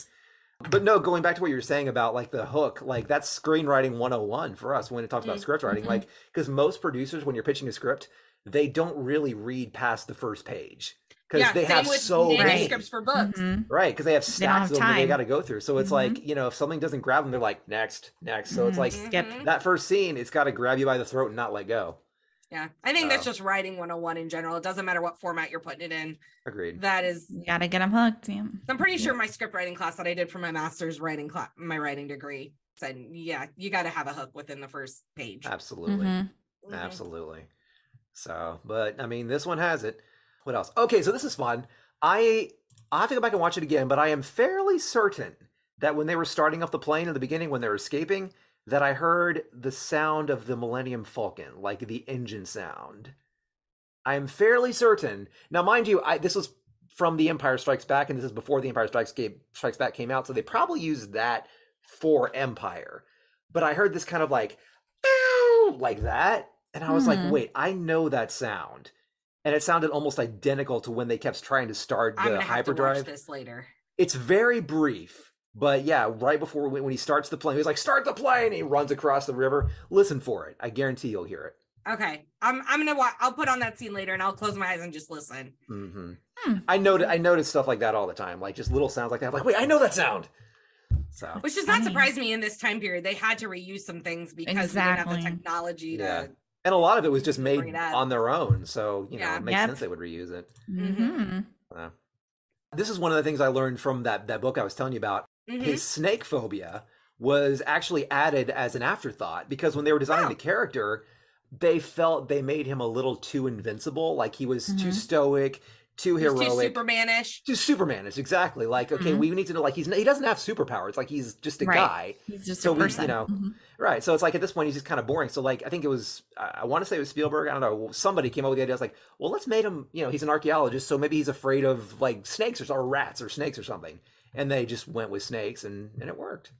But no, going back to what you were saying about like the hook, like that's screenwriting 101 for us when it talks about Mm, script writing. mhm. Like, because most producers, when you're pitching a script, they don't really read past the first page because Yeah, they have so many. manuscripts for books. Mhm. Right, because they have They stacks of them that they got to go through. So it's Mhm. like, you know, if something doesn't grab them, they're like, next, next. So it's Mhm. like Skip. Mhm. that first scene, it's got to grab you by the throat and not let go. Yeah. I think that's just writing 101 in general. It doesn't matter what format you're putting it in. Agreed. That is You gotta get them hooked. Yeah. I'm pretty sure my script writing class that I did for my master's writing class, my writing degree said, yeah, you got to have a hook within the first page. Absolutely. Mhm. Mhm. Absolutely. So, but I mean, this one has it. What else? Okay, so this is fun. I I have to go back and watch it again, but I am fairly certain that when they were starting off the plane in the beginning, when they were escaping, that I heard the sound of the Millennium Falcon, like the engine sound. I am fairly certain. Now, mind you, I this was from The Empire Strikes Back, and this is before The Empire Strikes, Ga- Strikes Back came out, so they probably used that for Empire. But I heard this kind of like, like that, and I was like, Hmm. wait, I know that sound. And it sounded almost identical to when they kept trying to start the gonna have to watch hyperdrive. this later. It's very brief, but yeah, right before when when he starts the plane, he's like, "Start the plane!" He runs across the river. Listen for it. I guarantee you'll hear it. Okay, I'm I'm gonna watch. I'll put on that scene later, and I'll close my eyes and just listen. hmm Hmm. I noted I noticed stuff like that all the time, like just little sounds like that. I'm like, wait, I know that sound. So Which does not surprise me in this time period. They had to reuse some things because we didn't have the technology to. Yeah. and a lot of it was just made Bring it up. on their own, so you know Yeah. it makes Yep. sense they would reuse it. Mhm. So. This is one of the things I learned from that that book I was telling you about. Mhm. his snake phobia was actually added as an afterthought because when they were designing the character, they felt they made him a little too invincible. Like he was too Mhm. stoic, too He's heroic. too Supermanish. Too Supermanish, exactly. Like, okay, Mhm. we need to know. Like, he's he doesn't have superpowers. Like, he's just a Right. guy, He's just So a we- you person. know, Mhm. right? So it's like at this point, he's just kind of boring. So like, I think it was, I I want to say it was Spielberg. I don't know. Somebody came up with the idea. I was like, well, let's make him. You know, he's an archaeologist, so maybe he's afraid of like snakes or, or rats or snakes or something. And they just went with snakes, and and it worked.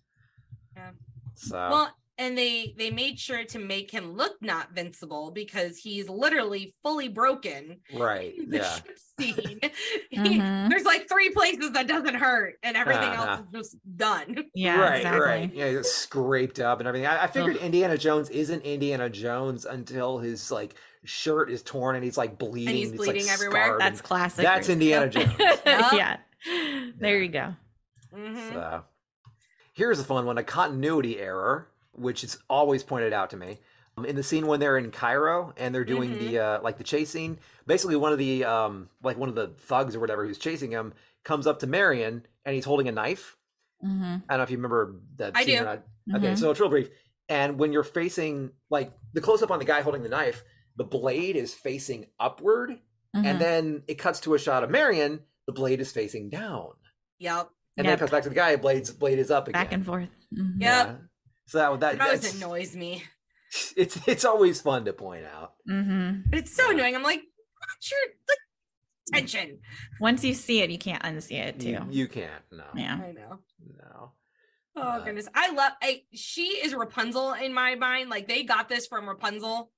Yeah. So Well, and they they made sure to make him look not vincible because he's literally fully broken. right, The yeah, scene. He- Mhm. there's like three places that doesn't hurt, and everything Uh-huh. else is just done. Yeah, right, exactly. right. Yeah, he's scraped up and everything. I, I figured Indiana Jones isn't Indiana Jones until his like shirt is torn and he's like bleeding. he's like, bleeding everywhere. That's classic. That's right Indiana. Jones. yeah. There you go. Mhm. So, here's a fun one: a continuity error, which is always pointed out to me. Um, in the scene when they're in Cairo and they're doing the uh, like the chase scene, basically one of the um, like one of the thugs or whatever who's chasing him comes up to Marion and he's holding a knife. Mm-hmm. I don't know if you remember that I scene do. or not. Okay, so it's real brief. and when you're facing like the close up on the guy holding the knife, the blade is facing upward, and then it cuts to a shot of Marion. The blade is facing down, Yep. And then Yep. it cuts back to the guy. Blades blade is up again. back and forth. Mhm. Yep. Yeah. So that that It always that's, annoys me. it's it's always fun to point out. Mhm. But it's so annoying. I'm like, what's your like tension? Once you see it, you can't unsee it too. You, you can't. No. yeah. I know. No. Oh Uh, goodness. I love I she is Rapunzel in my mind. Like they got this from Rapunzel.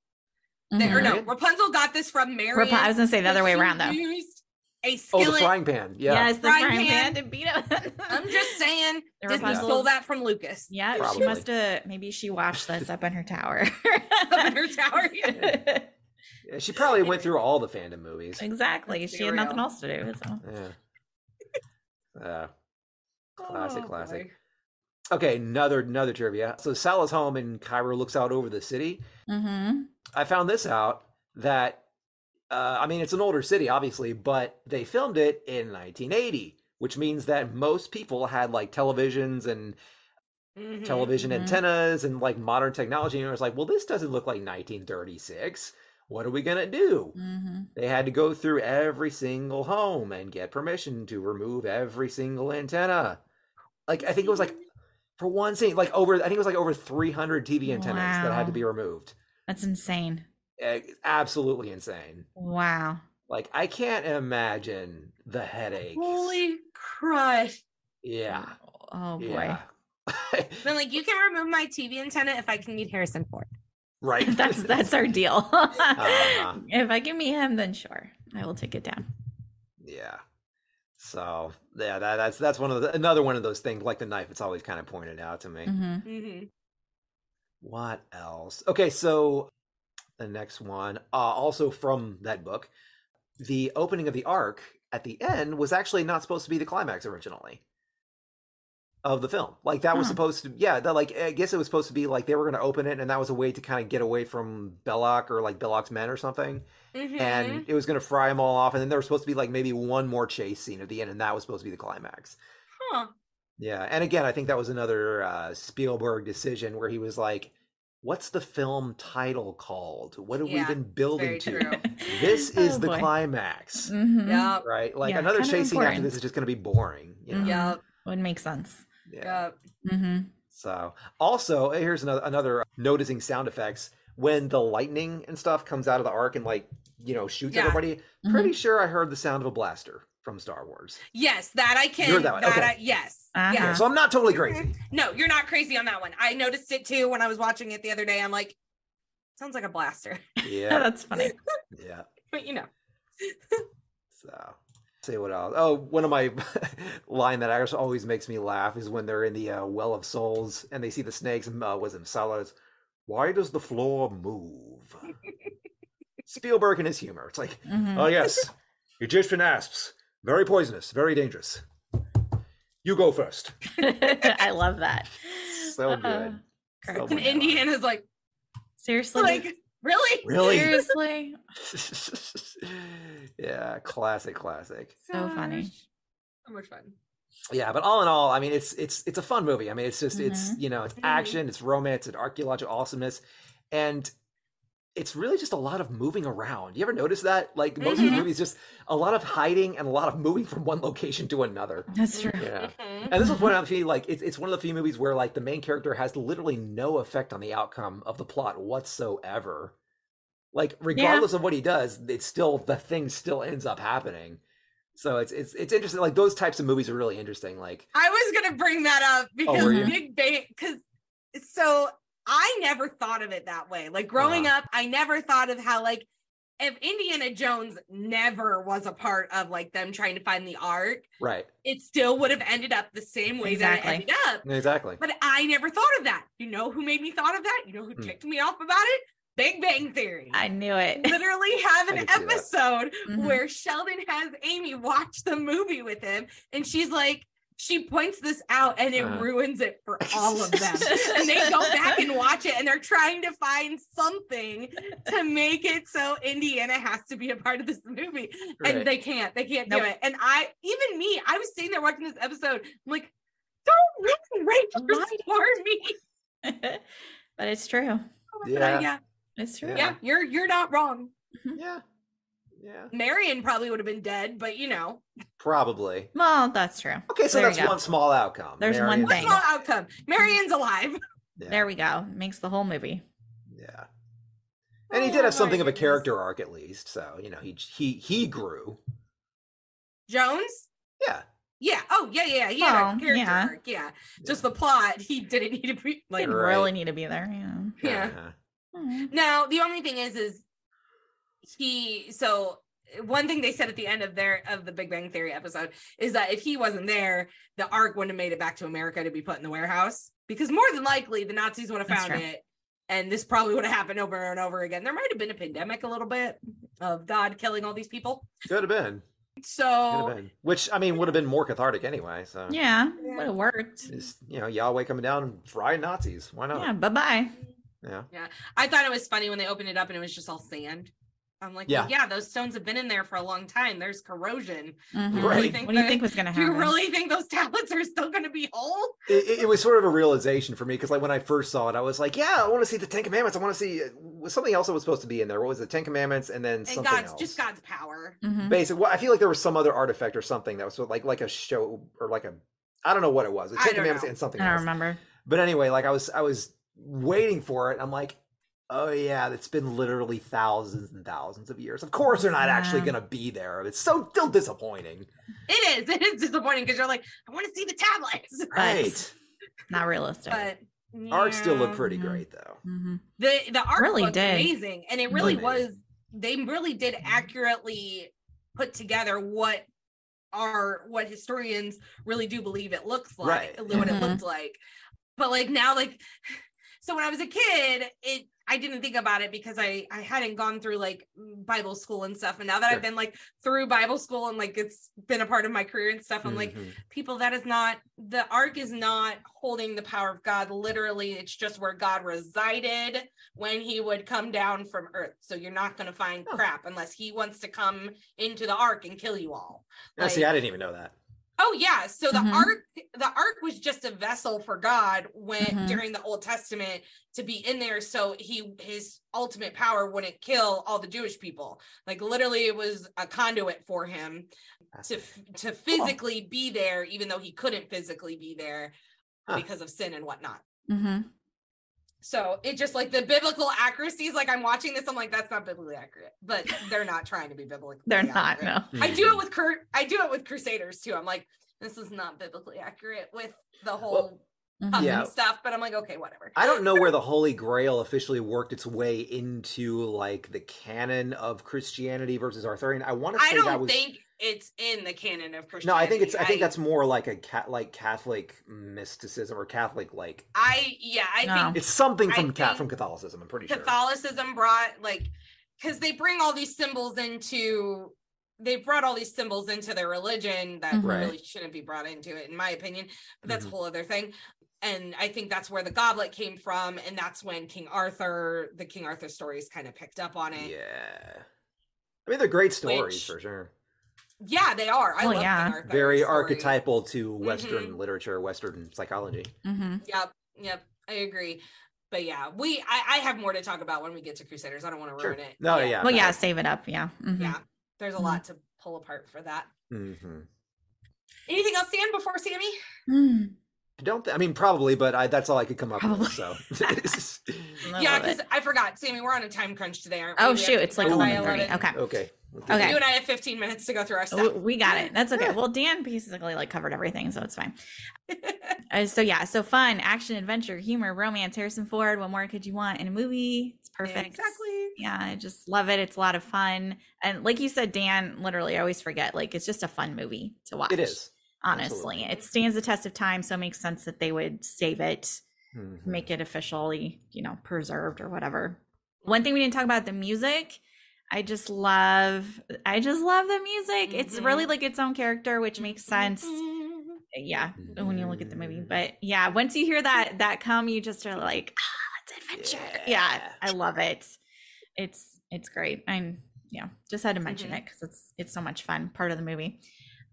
They, or no, Rapunzel got this from Mary. Rap- I was gonna say the other way around though. Used a Oh, the frying pan. Yeah. Yes, the Frying frying pan. pan to beat him. I'm just saying The Disney Rapunzel's- stole that from Lucas. Yeah, she must have. Maybe she washed this up in her tower. Up in her tower. Yeah. Yeah, She probably went through all the fandom movies. exactly. She had nothing else to do. So. Yeah. Uh, Classic, Oh, classic. boy. okay, another another trivia. So Sallah's home in Cairo looks out over the city. Mm-hmm. I found this out that uh, I mean it's an older city, obviously, but they filmed it in 1980, which means that most people had like televisions and Mhm. television Mhm. antennas and like modern technology. And it was like, well, this doesn't look like 1936. What are we gonna do? Mm-hmm. They had to go through every single home and get permission to remove every single antenna. Like I think it was like for one scene, like over I think it was like over 300 TV antennas that had to be removed. That's insane. Absolutely insane. Wow. Like I can't imagine the headache. Holy crud. Yeah. Oh boy. Yeah. Then like you can remove my TV antenna if I can meet Harrison Ford. right. that's that's our deal. Uh-huh. If I can meet him, then sure, I will take it down. Yeah. So yeah, that, that's that's one of the another one of those things like the knife. It's always kind of pointed out to me. hmm Mm-hmm. What else? Okay, so the next one, uh, also from that book, the opening of the arc at the end was actually not supposed to be the climax originally of the film. Like that was Huh. supposed to, yeah, that like I guess it was supposed to be like they were going to open it, and that was a way to kind of get away from Belloq or like Belloq's men or something, Mm-hmm. and it was going to fry them all off, and then there was supposed to be like maybe one more chase scene at the end, and that was supposed to be the climax. huh. Yeah, and again, I think that was another uh, Spielberg decision where he was like, "What's the film title called? What have Yeah, we been building to? true. This is Oh, the boy. climax, Mhm. Yep. right? Like Yeah, another kind of chase scene after this is just going to be boring. You know? Yep. Would make sense. Yeah. Yep. Mm-hmm. So, also, here's another another noticing sound effects when the lightning and stuff comes out of the arc and like you know shoots Yeah. everybody. Mm-hmm. Pretty sure I heard the sound of a blaster from Star Wars. Yes, that I can. heard that one, okay. I, yes. Uh-huh. Yeah. So I'm not totally crazy. No, you're not crazy on that one. I noticed it too when I was watching it the other day. I'm like, sounds like a blaster. Yeah, That's funny. yeah. But you know. So, say what else? Oh, one of my line that actually always makes me laugh is when they're in the uh, well of souls and they see the snakes and uh, was it Sallah's? Why does the floor move? Spielberg and his humor. It's like, Mhm. oh yes, Egyptian asps, very poisonous, very dangerous. You go first. I love that. So Uh, good. crap. Oh and. Indiana's like, Seriously? like, really? Really? Seriously? yeah, classic, classic. So funny. So much fun. yeah but all in all i mean it's it's it's a fun movie i mean it's just it's Mhm. you know it's Mhm. action it's romance it's archaeological awesomeness and it's really just a lot of moving around you ever notice that like most of Mhm. the movies just a lot of hiding and a lot of moving from one location to another That's true. yeah Mhm. and this was one of the like it's, it's one of the few movies where like the main character has literally no effect on the outcome of the plot whatsoever like regardless of what he does it's still the thing still ends up happening so it's it's it's interesting like those types of movies are really interesting like I was gonna bring that up because Oh. Big Bang because so I never thought of it that way. Like growing Uh-huh. up, I never thought of how like if Indiana Jones never was a part of like them trying to find the ark, right it still would have ended up the same way that it ended up. exactly But I never thought of that. You know who made me thought of that? You know who Hmm. ticked me off about it? Big Bang Theory. I knew it. literally have an can see that. episode Mhm. where Sheldon has Amy watch the movie with him, and she's like, she points this out and it Uh-huh. ruins it for all of them. and they go back and watch it and they're trying to find something to make it so Indiana has to be a part of this movie. Right. And they can't. They can't do it. And I, even me, I was sitting there watching this episode. I'm like, don't ruin Rachel Why for me. but it's true. Yeah. yeah, It's true. Yeah. yeah. You're you're not wrong. Yeah. Yeah. Marion probably would have been dead, but you know, Probably. Well, that's true. Okay, so There that's one small outcome. There's one Marion's thing. small outcome. Marion's alive. Yeah. There we go. Makes the whole movie. Yeah. And he Oh, did have something of a goodness. character arc at least, so you know he he he grew. Jones. Yeah. Yeah. Oh, yeah, yeah. He had Well, a character yeah. arc. Yeah. Just the plot. He didn't need to be like. Didn't Right. really need to be there. Yeah. Yeah. Uh-huh. Now the only thing is, is he so one thing they said at the end of their of the Big Bang Theory episode is that if he wasn't there, the Ark wouldn't have made it back to America to be put in the warehouse because more than likely the Nazis would have found it. And this probably would have happened over and over again. There might have been a pandemic a little bit of God killing all these people. Could have been. So have been. Which I mean would have been more cathartic anyway. So Yeah, Yeah. would have worked. Just, you know Yahweh coming down and fry Nazis. Why not? Yeah, bye bye. Yeah. Yeah. I thought it was funny when they opened it up and it was just all sand. I'm like, Yeah. yeah, yeah, those stones have been in there for a long time. There's corrosion. Mhm. Right. What do you think was going to happen? Do you really think those tablets are still going to be whole? It, it- it was sort of a realization for me because like when I first saw it, I was like, yeah, I want to see the Ten Commandments. I want to see was something else that was supposed to be in there. What was the Ten Commandments and then And something God's else. just God's power. Mhm. Basic. Well, I feel like there was some other artifact or something that was sort of like like a show or like a I don't know what it was. The Ten Commandments know. and something I don't else. remember. But anyway, like I was I was waiting for it. I'm like, oh yeah, it's been literally thousands and thousands of years. Of course they're not actually gonna be there. It's so still disappointing. It is. It is disappointing because you're like, I want to see the tablets. Right. Not realistic. But Art still looked yeah. pretty Mhm. great though. Mhm. The the art Really looked did. amazing, and it really Really was. amazing. They really did accurately put together what are what historians really do believe it looks like, Right. what it Mhm. looked like. But like now, like so when I was a kid, it I didn't think about it because I I hadn't gone through like Bible school and stuff, and now that Sure. I've been like through Bible school and like it's been a part of my career and stuff, I'm like Mhm. people that is not the ark is not holding the power of god literally it's just where god resided when he would come down from earth so you're not going to find Oh. crap unless he wants to come into the ark and kill you all Yeah, see, I didn't even know that. Oh yeah so the Mhm. ark the ark was just a vessel for god when Mhm. during the old testament to be in there so he his ultimate power wouldn't kill all the jewish people like literally it was a conduit for him to to physically be there even though he couldn't physically be there Huh. because of sin and whatnot Mhm. So it just like the biblical accuracies like i'm watching this i'm like that's not biblically accurate but they're not trying to be biblical. They're not. accurate. No. i do it with Cur- i do it with crusaders too i'm like this is not biblically accurate with the whole Mhm. Puff Yeah. stuff but i'm like okay whatever I don't know where the Holy Grail officially worked its way into like the canon of Christianity versus Arthurian. I want to say i that don't was think it's in the canon of Christianity. no. I think it's. I think that's more like a cat like Catholic mysticism or Catholic like. i yeah i No. think It's something from cat from Catholicism. I'm pretty sure. Catholicism brought like because they bring all these symbols into they brought all these symbols into their religion that Mhm. Really shouldn't be brought into it in my opinion but that's Mhm. a whole other thing and i think that's where the goblet came from and that's when king arthur the king arthur stories kind of picked up on it Yeah. I mean, they're great stories Which- for sure. yeah they are i Well, love yeah. king arthur Very stories. archetypal to Western Mhm. literature, Western psychology. mm-hmm. yep yep i agree but yeah we I, I have more to talk about when we get to crusaders i don't want to Sure. ruin it No, yet. yeah. Well, yeah, save it up. Yeah. Mhm. yeah there's a Mhm. lot to pull apart for that hmm anything else dan before sammy Mm. I don't. Th- I mean, probably, but I, that's all I could come up Probably. with. So. Yeah, because. I forgot, Sammy. We're on a time crunch today, aren't we? Oh We shoot, it's like done eleven thirty. 11. Okay. okay. Okay. You and I have 15 minutes to go through our stuff. We got it. That's okay. Well, Dan basically like covered everything, so it's fine. Uh, so yeah, so fun, action, adventure, humor, romance. Harrison Ford. What more could you want in a movie? It's perfect. Exactly. Yeah, I just love it. It's a lot of fun, and like you said, Dan. Literally, I always forget. Like it's just a fun movie to watch. It is. Honestly. Absolutely. It stands the test of time, so it makes sense that they would save it, Mhm. make it officially, you know, preserved or whatever. One thing we didn't talk about the music. I just love I just love the music. It's really Mhm. like its own character, which makes sense. Yeah, when you look at the movie. But yeah, once you hear that that come, you just are like, ah, it's adventure. Yeah, Yeah. I love it. It's it's great. I'm yeah, just had to mention Mhm. it because it's it's so much fun. Part of the movie.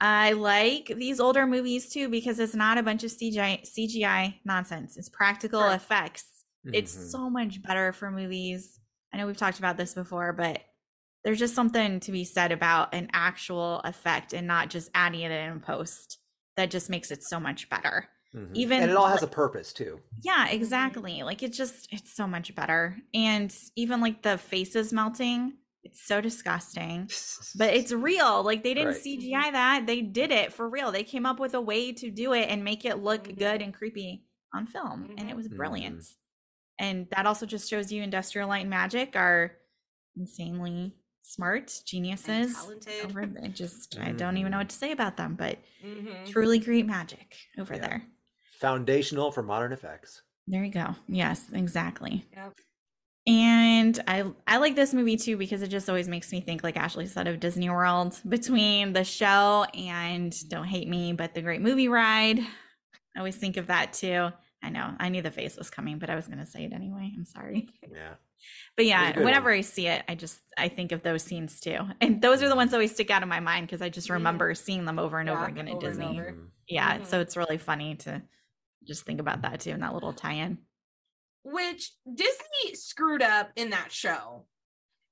I like these older movies too because it's not a bunch of CGI CGI nonsense. It's practical Sure. effects It's Mhm. so much better for movies. I know we've talked about this before, but there's just something to be said about an actual effect and not just adding it in post. That just makes it so much better. Mhm. even and it all has like- a purpose too. Yeah, exactly. Like it just it's so much better. And even like the faces melting, it's so disgusting. But it's real. Like they didn't Right. CGI that. They did it for real. They came up with a way to do it and make it look Mhm. good and creepy on film. And it Mhm. was brilliant. Mhm. And that also just shows you Industrial Light and Magic are insanely smart geniuses. talented. Over just I don't even know what to say about them, but Mhm. truly great magic over Yeah. there. Foundational for modern effects. There you go. Yes, exactly. Yep. And I I like this movie too because it just always makes me think, like Ashley said, of Disney World between the show and Don't Hate Me, but the Great Movie Ride. I always think of that too. I know I knew the face was coming, but I was gonna say it anyway. I'm sorry. Yeah. But yeah, whenever one. I see it, I just I think of those scenes too, and those are the ones that always stick out in my mind because I just remember seeing them over and over again at over and Disney. over. Yeah, Mhm. so it's really funny to just think about that too, and that little tie-in. Which Disney screwed up in that show.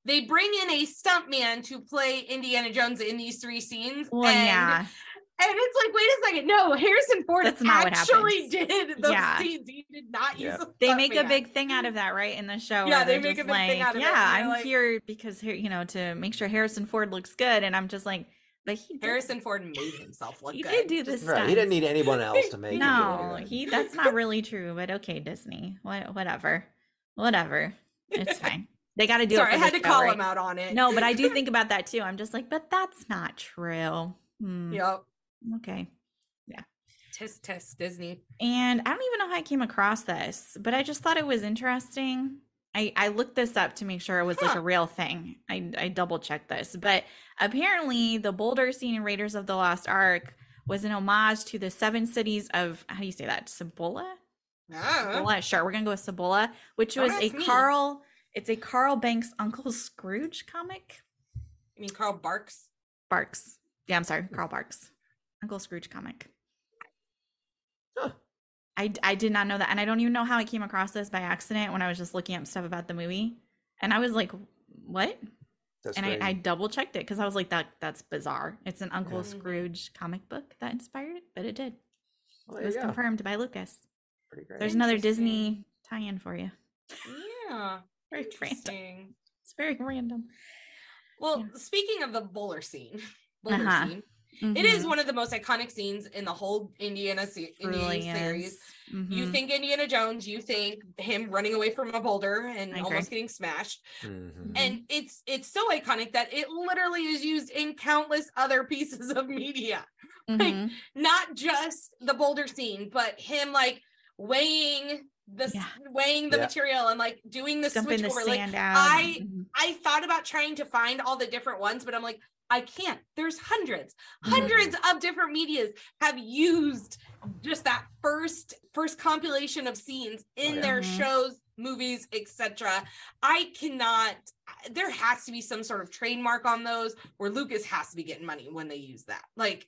They bring in a stuntman to play Indiana Jones in these three scenes. Well, and, yeah, And it's like, wait a second. No, Harrison Ford That's not what actually happens. did those Yeah. scenes. He did not Yeah. use a they make a big thing out of that, right? In the show, Yeah, they make a just big thing out of it, Yeah, I'm like- here because here, you know, to make sure Harrison Ford looks good, and I'm just like, but he did- Harrison Ford made himself look he good. did do this. Right. He didn't need anyone else to make No, he. That's not really true. But okay, Disney, what, whatever, whatever. It's fine. They got to do Sorry, it. I had to show, call right? him out on it. No, but I do think about that too. I'm just like, but that's not true. Hmm, Yep. Okay. Tisk tisk Disney. And I don't even know how I came across this, but I just thought it was interesting. I, I looked this up to make sure it was like a real thing. I, I double checked this, but apparently the boulder scene in Raiders of the Lost Ark was an homage to the seven cities of how do you say that? Cibola? Cibola. Sure, we're gonna go with Cibola, which was a me. Carl. It's a Carl Banks Uncle Scrooge comic. I mean, Carl Barks. Barks. Yeah, I'm sorry, hmm. Carl Barks. Uncle Scrooge comic. Huh. I, I did not know that. And I don't even know how I came across this by accident when I was just looking up stuff about the movie. And I was like, what? That's and I, I double checked it because I was like, that that's bizarre. It's an Uncle Yeah. Scrooge comic book that inspired it, but it did. Well, It was go. confirmed by Lucas. Pretty great. There's another Disney tie in for you. Yeah. Very random. It's very random. Well, Yeah. speaking of the bowler scene, boulder Uh-huh. scene, it is Mhm. one of the most iconic scenes in the whole Indiana, se- Truly Indiana series. is. You think Indiana Jones, you think him running away from a boulder and I almost getting smashed. Mhm. And it's it's so iconic that it literally is used in countless other pieces of media. like, Mhm. Not just the boulder scene, but him like weighing the s- Yeah. weighing the Yeah. material and like doing the dumping switch the over. Like out. I- Mhm. I thought about trying to find all the different ones, but I'm like, I can't. There's hundreds, Mhm. hundreds of different medias have used just that first first compilation of scenes in yeah. their Mhm. shows, movies, etc. I cannot. There has to be some sort of trademark on those where Lucas has to be getting money when they use that. Like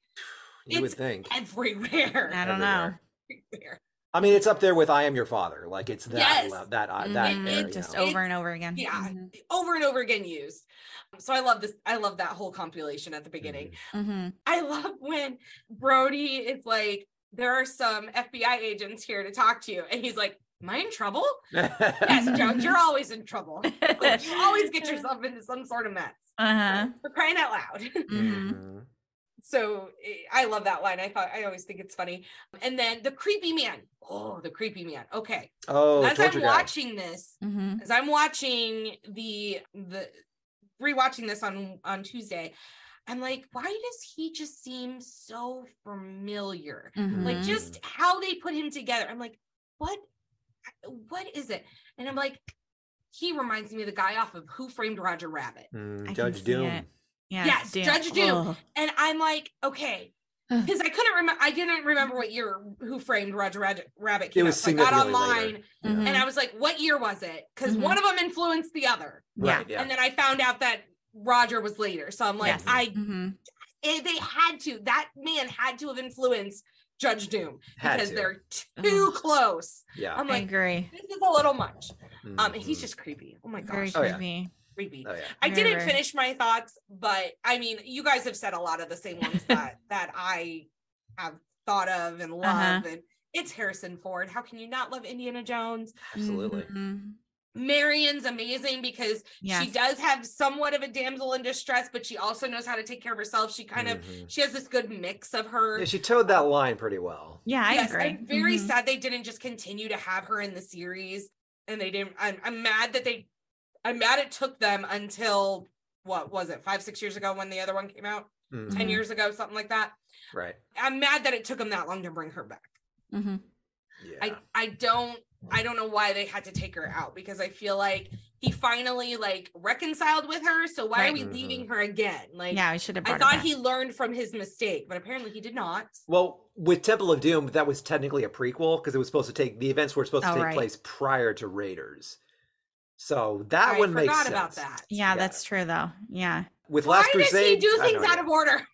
you would think. everywhere. I don't know. Everywhere. Everywhere. I mean, it's up there with "I Am Your Father." Like it's that Yes. le- that uh, that Mhm. there, you just know. over It's- and over again. Yeah, Mhm. over and over again used. So I love this. I love that whole compilation at the beginning. Mhm. Mhm. I love when Brody is like, there are some FBI agents here to talk to you. And he's like, Am I in trouble? Yes, Jones, you're always in trouble. Like, you always get yourself into some sort of mess. Uh-huh. For crying out loud. So eh, I love that line. I thought I always think it's funny. And then the creepy man. Oh, the creepy man. Okay. Oh, As I'm guy. watching this, Mhm. as I'm watching the the rewatching this on on Tuesday, I'm like, why does he just seem so familiar? Like Mhm. just how they put him together. I'm like, what what is it? And I'm like, he reminds me of the guy off of Who Framed Roger Rabbit. Mm, Judge see Doom. it. Yes, Yes, Doom. Judge Doom. Oh. And I'm like, okay. Because I couldn't remember, I didn't remember what year Who Framed Roger Rad- Rabbit came it was out. So I got online later. Mhm. and I was like, what year was it? Because Mhm. one of them influenced the other. Yeah. Right, yeah. And then I found out that Roger was later. So I'm like, Yes. I Mhm. eh, they had to, that man had to have influenced Judge Doom Had because to. they're too close. Yeah. I'm I like, agree. this is a little much. Um, he's Mhm. just creepy. Oh my Very gosh, Oh, yeah. Creepy. creepy. Oh yeah. I Very, didn't finish my thoughts, but I mean, you guys have said a lot of the same ones that that I have thought of and love, Uh-huh. and it's Harrison Ford. How can you not love Indiana Jones? Absolutely. Mhm. Marion's amazing because she does have somewhat of a damsel in distress, but she also knows how to take care of herself. She kind of Mhm. she has this good mix of her. Yeah, she towed that line pretty well. Yeah, I yes, agree. I'm very Mhm. sad they didn't just continue to have her in the series, and they didn't. I'm, I'm mad that they. I'm mad it took them until what was it five six years ago when the other one came out Mhm. 10 Mhm. years ago something like that. Right. I'm mad that it took them that long to bring her back. Mhm. Yeah. I I don't I don't know why they had to take her out because I feel like he finally like reconciled with her. So why are Right. we Mhm. leaving her again? Like Yeah, I should have I thought he learned from his mistake, but apparently he did not. Well, with Temple of Doom, that was technically a prequel because it was supposed to take the events were supposed to Oh, take right. place prior to Raiders. So that I one makes forgot sense. about that. Yeah, Yeah. that's true though. Yeah. With Why Last does Crusade, he do things out of order?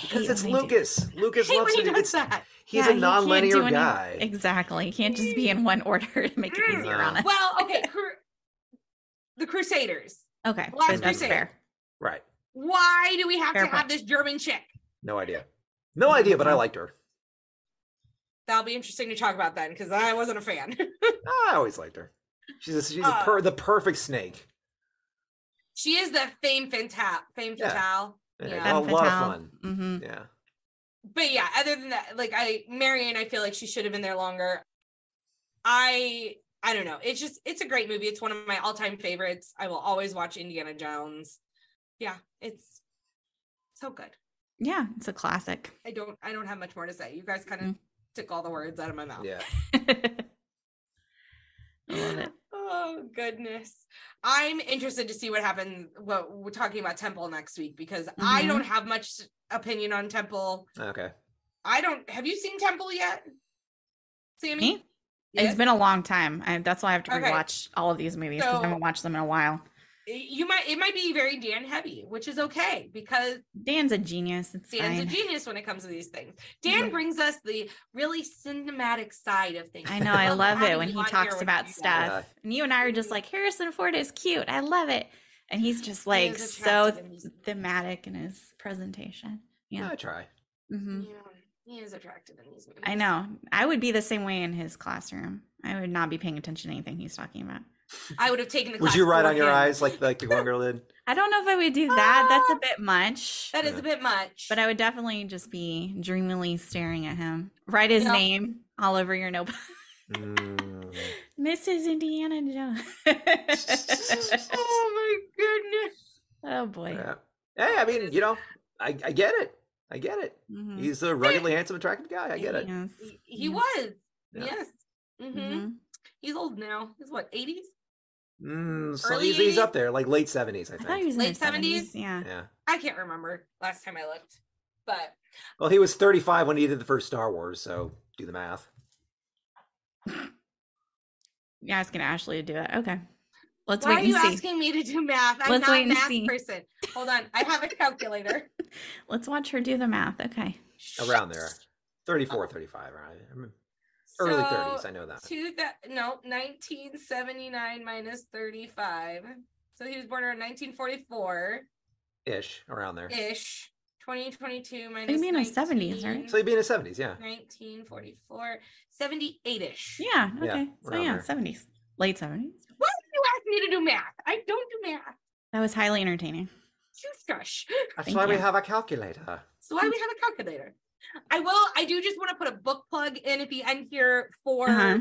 Because it's when they do- Lucas. Lucas I hate loves when he does that. he's Yeah, a can't non-linear any- guy. Exactly. He can't just be in one order to make it Mm. easier on us. Well, okay, cru- the Crusaders. okay. Last good, that's Crusade. fair. Right. Why do we have Fair to have this German chick? No idea. No idea, but I Mhm. liked her. That'll be interesting to talk about then, because I wasn't a fan. I always liked her. She's a, she's Uh, a per, the perfect snake. she is the fame fatale, fame Yeah. fatale. Yeah, Yeah. a lot of fun. hmm Yeah. but yeah, other than that, like I Marion, I feel like she should have been there longer. I I don't know. It's just it's a great movie. It's one of my all-time favorites. I will always watch Indiana Jones. Yeah, it's so good. Yeah, it's a classic. I don't I don't have much more to say. You guys kind of Mm. took all the words out of my mouth. Yeah. I love it. Oh goodness. I'm interested to see what happens what we're talking about Temple next week because I Mhm. don't have much opinion on Temple. Okay. I don't have you seen Temple yet? Sammy? Me? Yes? It's been a long time. I, that's why I have to Okay. rewatch all of these movies because So- I haven't watched them in a while. You might it might be very Dan heavy, which is okay because Dan's a genius. It's Dan's a genius when it comes to these things. Dan Mhm. brings us the really cinematic side of things. I know. I love it when he talks about stuff. that. And you and I are just like, Harrison Ford is cute. I love it. And he's just like is so attractive in these- thematic in his presentation. Yeah. I try. hmm Yeah, he is attractive in these movies. I know. I would be the same way in his classroom. I would not be paying attention to anything he's talking about. I would have taken the Would you write on your him. eyes like like the one girl did? I don't know if I would do that. That's a bit much. That is a bit much. But I would definitely just be dreamily staring at him. Write his Yeah. name all over your notebook. Mm. Mrs. Indiana Jones. oh my goodness. oh boy. Yeah. Hey, I mean, you know, I, I get it. I get it. Mhm. He's a ruggedly handsome, attractive guy. I get it. Yes. He, he Yeah. was. Yeah. Yes. hmm Mhm. He's old now. He's what, 80s? Mm, so Early he's, he's up there, like late seventies, I I think. he was Late 70s. 70s? Yeah. yeah. I can't remember last time I looked. But Well, he was thirty-five when he did the first Star Wars, so do the math. You're asking Ashley to do it. Okay. Let's why are wait you and see. asking me to do math? I'm Let's not wait a math see. person. Hold on. I have a calculator. Let's watch her do the math. Okay. Around there. 34, 35, right? I Early So, 30s, I know that. Two that no, 1979 minus 35. So he was born around 1944 Ish, around there. ish. 2022 minus. He'd be in his 70s, right? So he'd be in his seventies, yeah. 1944, 78 ish. Yeah. Yeah, Okay. so yeah, there. 70s. Late 70s. Why did you ask me to do math? I don't do math. That was highly entertaining. You shush. That's Thank why we have a calculator. So why we have a calculator? I will. I do just want to put a book plug in at the end here for. Uh-huh.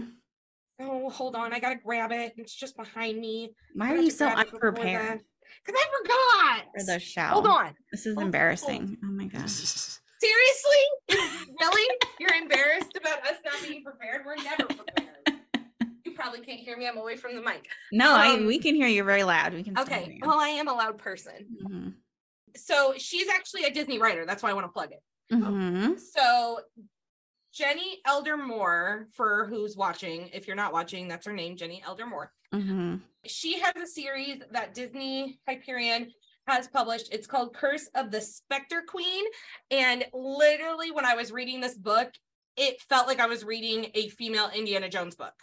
Oh, hold on. I gotta grab it. It's just behind me. Why are you so unprepared Because I forgot. for the show? Hold on. This is Hold- embarrassing. Oh my gosh. Seriously? really? You're embarrassed about us not being prepared? We're never prepared. You probably can't hear me. I'm away from the mic. No, I Um, we can hear you very loud. We can Okay. Well, I am a loud person. Mhm. So she's actually a Disney writer. That's why I want to plug it. Mhm. So Jenny Elder Moore, for who's watching, if you're not watching, that's her name, Jenny Elder Moore. Mhm. She has a series that Disney Hyperion has published. It's called Curse of the Spectre Queen. And literally, when I was reading this book, it felt like I was reading a female Indiana Jones book.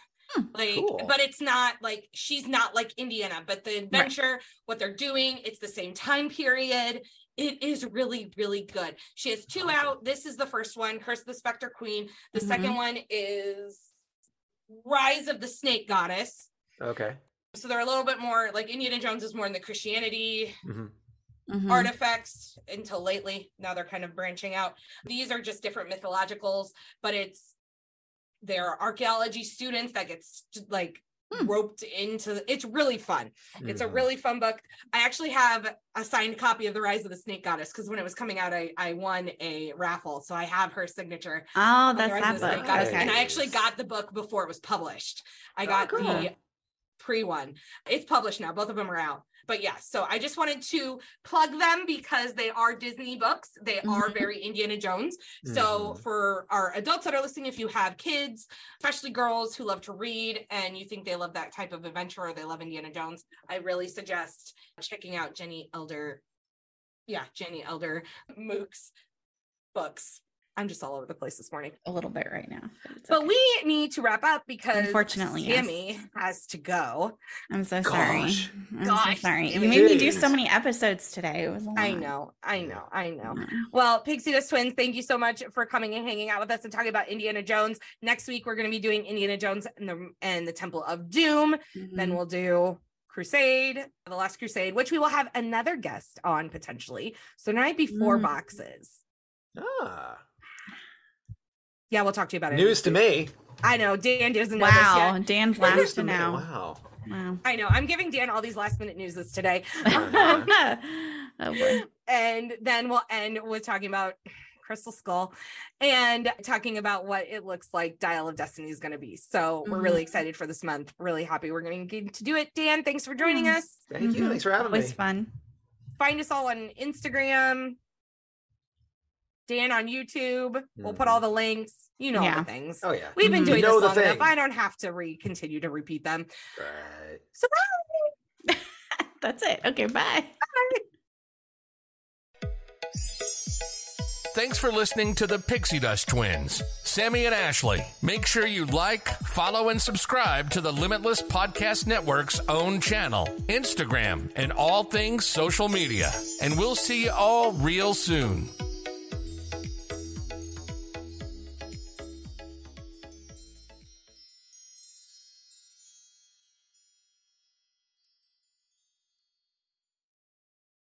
Like, Cool. but it's not like she's not like Indiana, but the adventure, what they're doing, it's the same time period. It is really, really good. She has two out. This is the first one, Curse of the Spectre Queen. The second one is Rise of the Snake Goddess. Okay. So they're a little bit more like Indiana Jones is more in the Christianity hmm Mhm. artifacts until lately. Now they're kind of branching out. These are just different mythologicals, but it's they're archaeology students that gets like Hmm. roped into it's really fun. It's a really fun book. I actually have a signed copy of The Rise of the Snake Goddess because when it was coming out, I, I won a raffle. So I have her signature. Oh, that's that of the Snake book. And I actually got the book before it was published. I Oh, got cool. the pre one. It's published now. Both of them are out. But yeah, so I just wanted to plug them because they are Disney books. They are Mhm. very Indiana Jones. So Mhm. for our adults that are listening, if you have kids, especially girls who love to read and you think they love that type of adventure or they love Indiana Jones, I really suggest checking out Jenny Elder. Yeah, Jenny Elder Moke's books. I'm just all over the place this morning. A little bit right now. But, it's But okay. we need to wrap up because Unfortunately, yes. Has to go. I'm so sorry. I'm Gosh, so sorry. You made me do so many episodes today. It was a I lot. know, I know, I know. Yeah. Well, Pixie Dust Twins, thank you so much for coming and hanging out with us and talking about Indiana Jones. Next week, we're going to be doing Indiana Jones and the and the Temple of Doom. Then Mhm. we'll do Crusade, the Last Crusade, which we will have another guest on potentially. So tonight might be four Mm. boxes. Ah, Yeah, we'll talk to you about it. news to me. I know Dan doesn't know Wow, this yet. Dan's News last to to me. now. Wow. Wow. I know. I'm giving Dan all these last minute newses today. oh boy. and then we'll end with talking about Crystal Skull and talking about what it looks like Dial of Destiny is going to be. So we're Mhm. really excited for this month. Really happy we're going to get to do it. Dan, thanks for joining Yeah. us. Thank you. Mhm. Thanks for having Always me. fun. Find us all on Instagram. Dan on YouTube. We'll put all the links. You know Yeah. the things. Oh yeah. We've been Mhm. doing You know this long enough. I don't have to re continue to repeat them. Right. So That's it. Okay, bye. bye. Thanks for listening to the Pixie Dust Twins, Sammy and Ashley. Make sure you like, follow, and subscribe to the Limitless Podcast Network's own channel, Instagram, and all things social media. And we'll see you all real soon.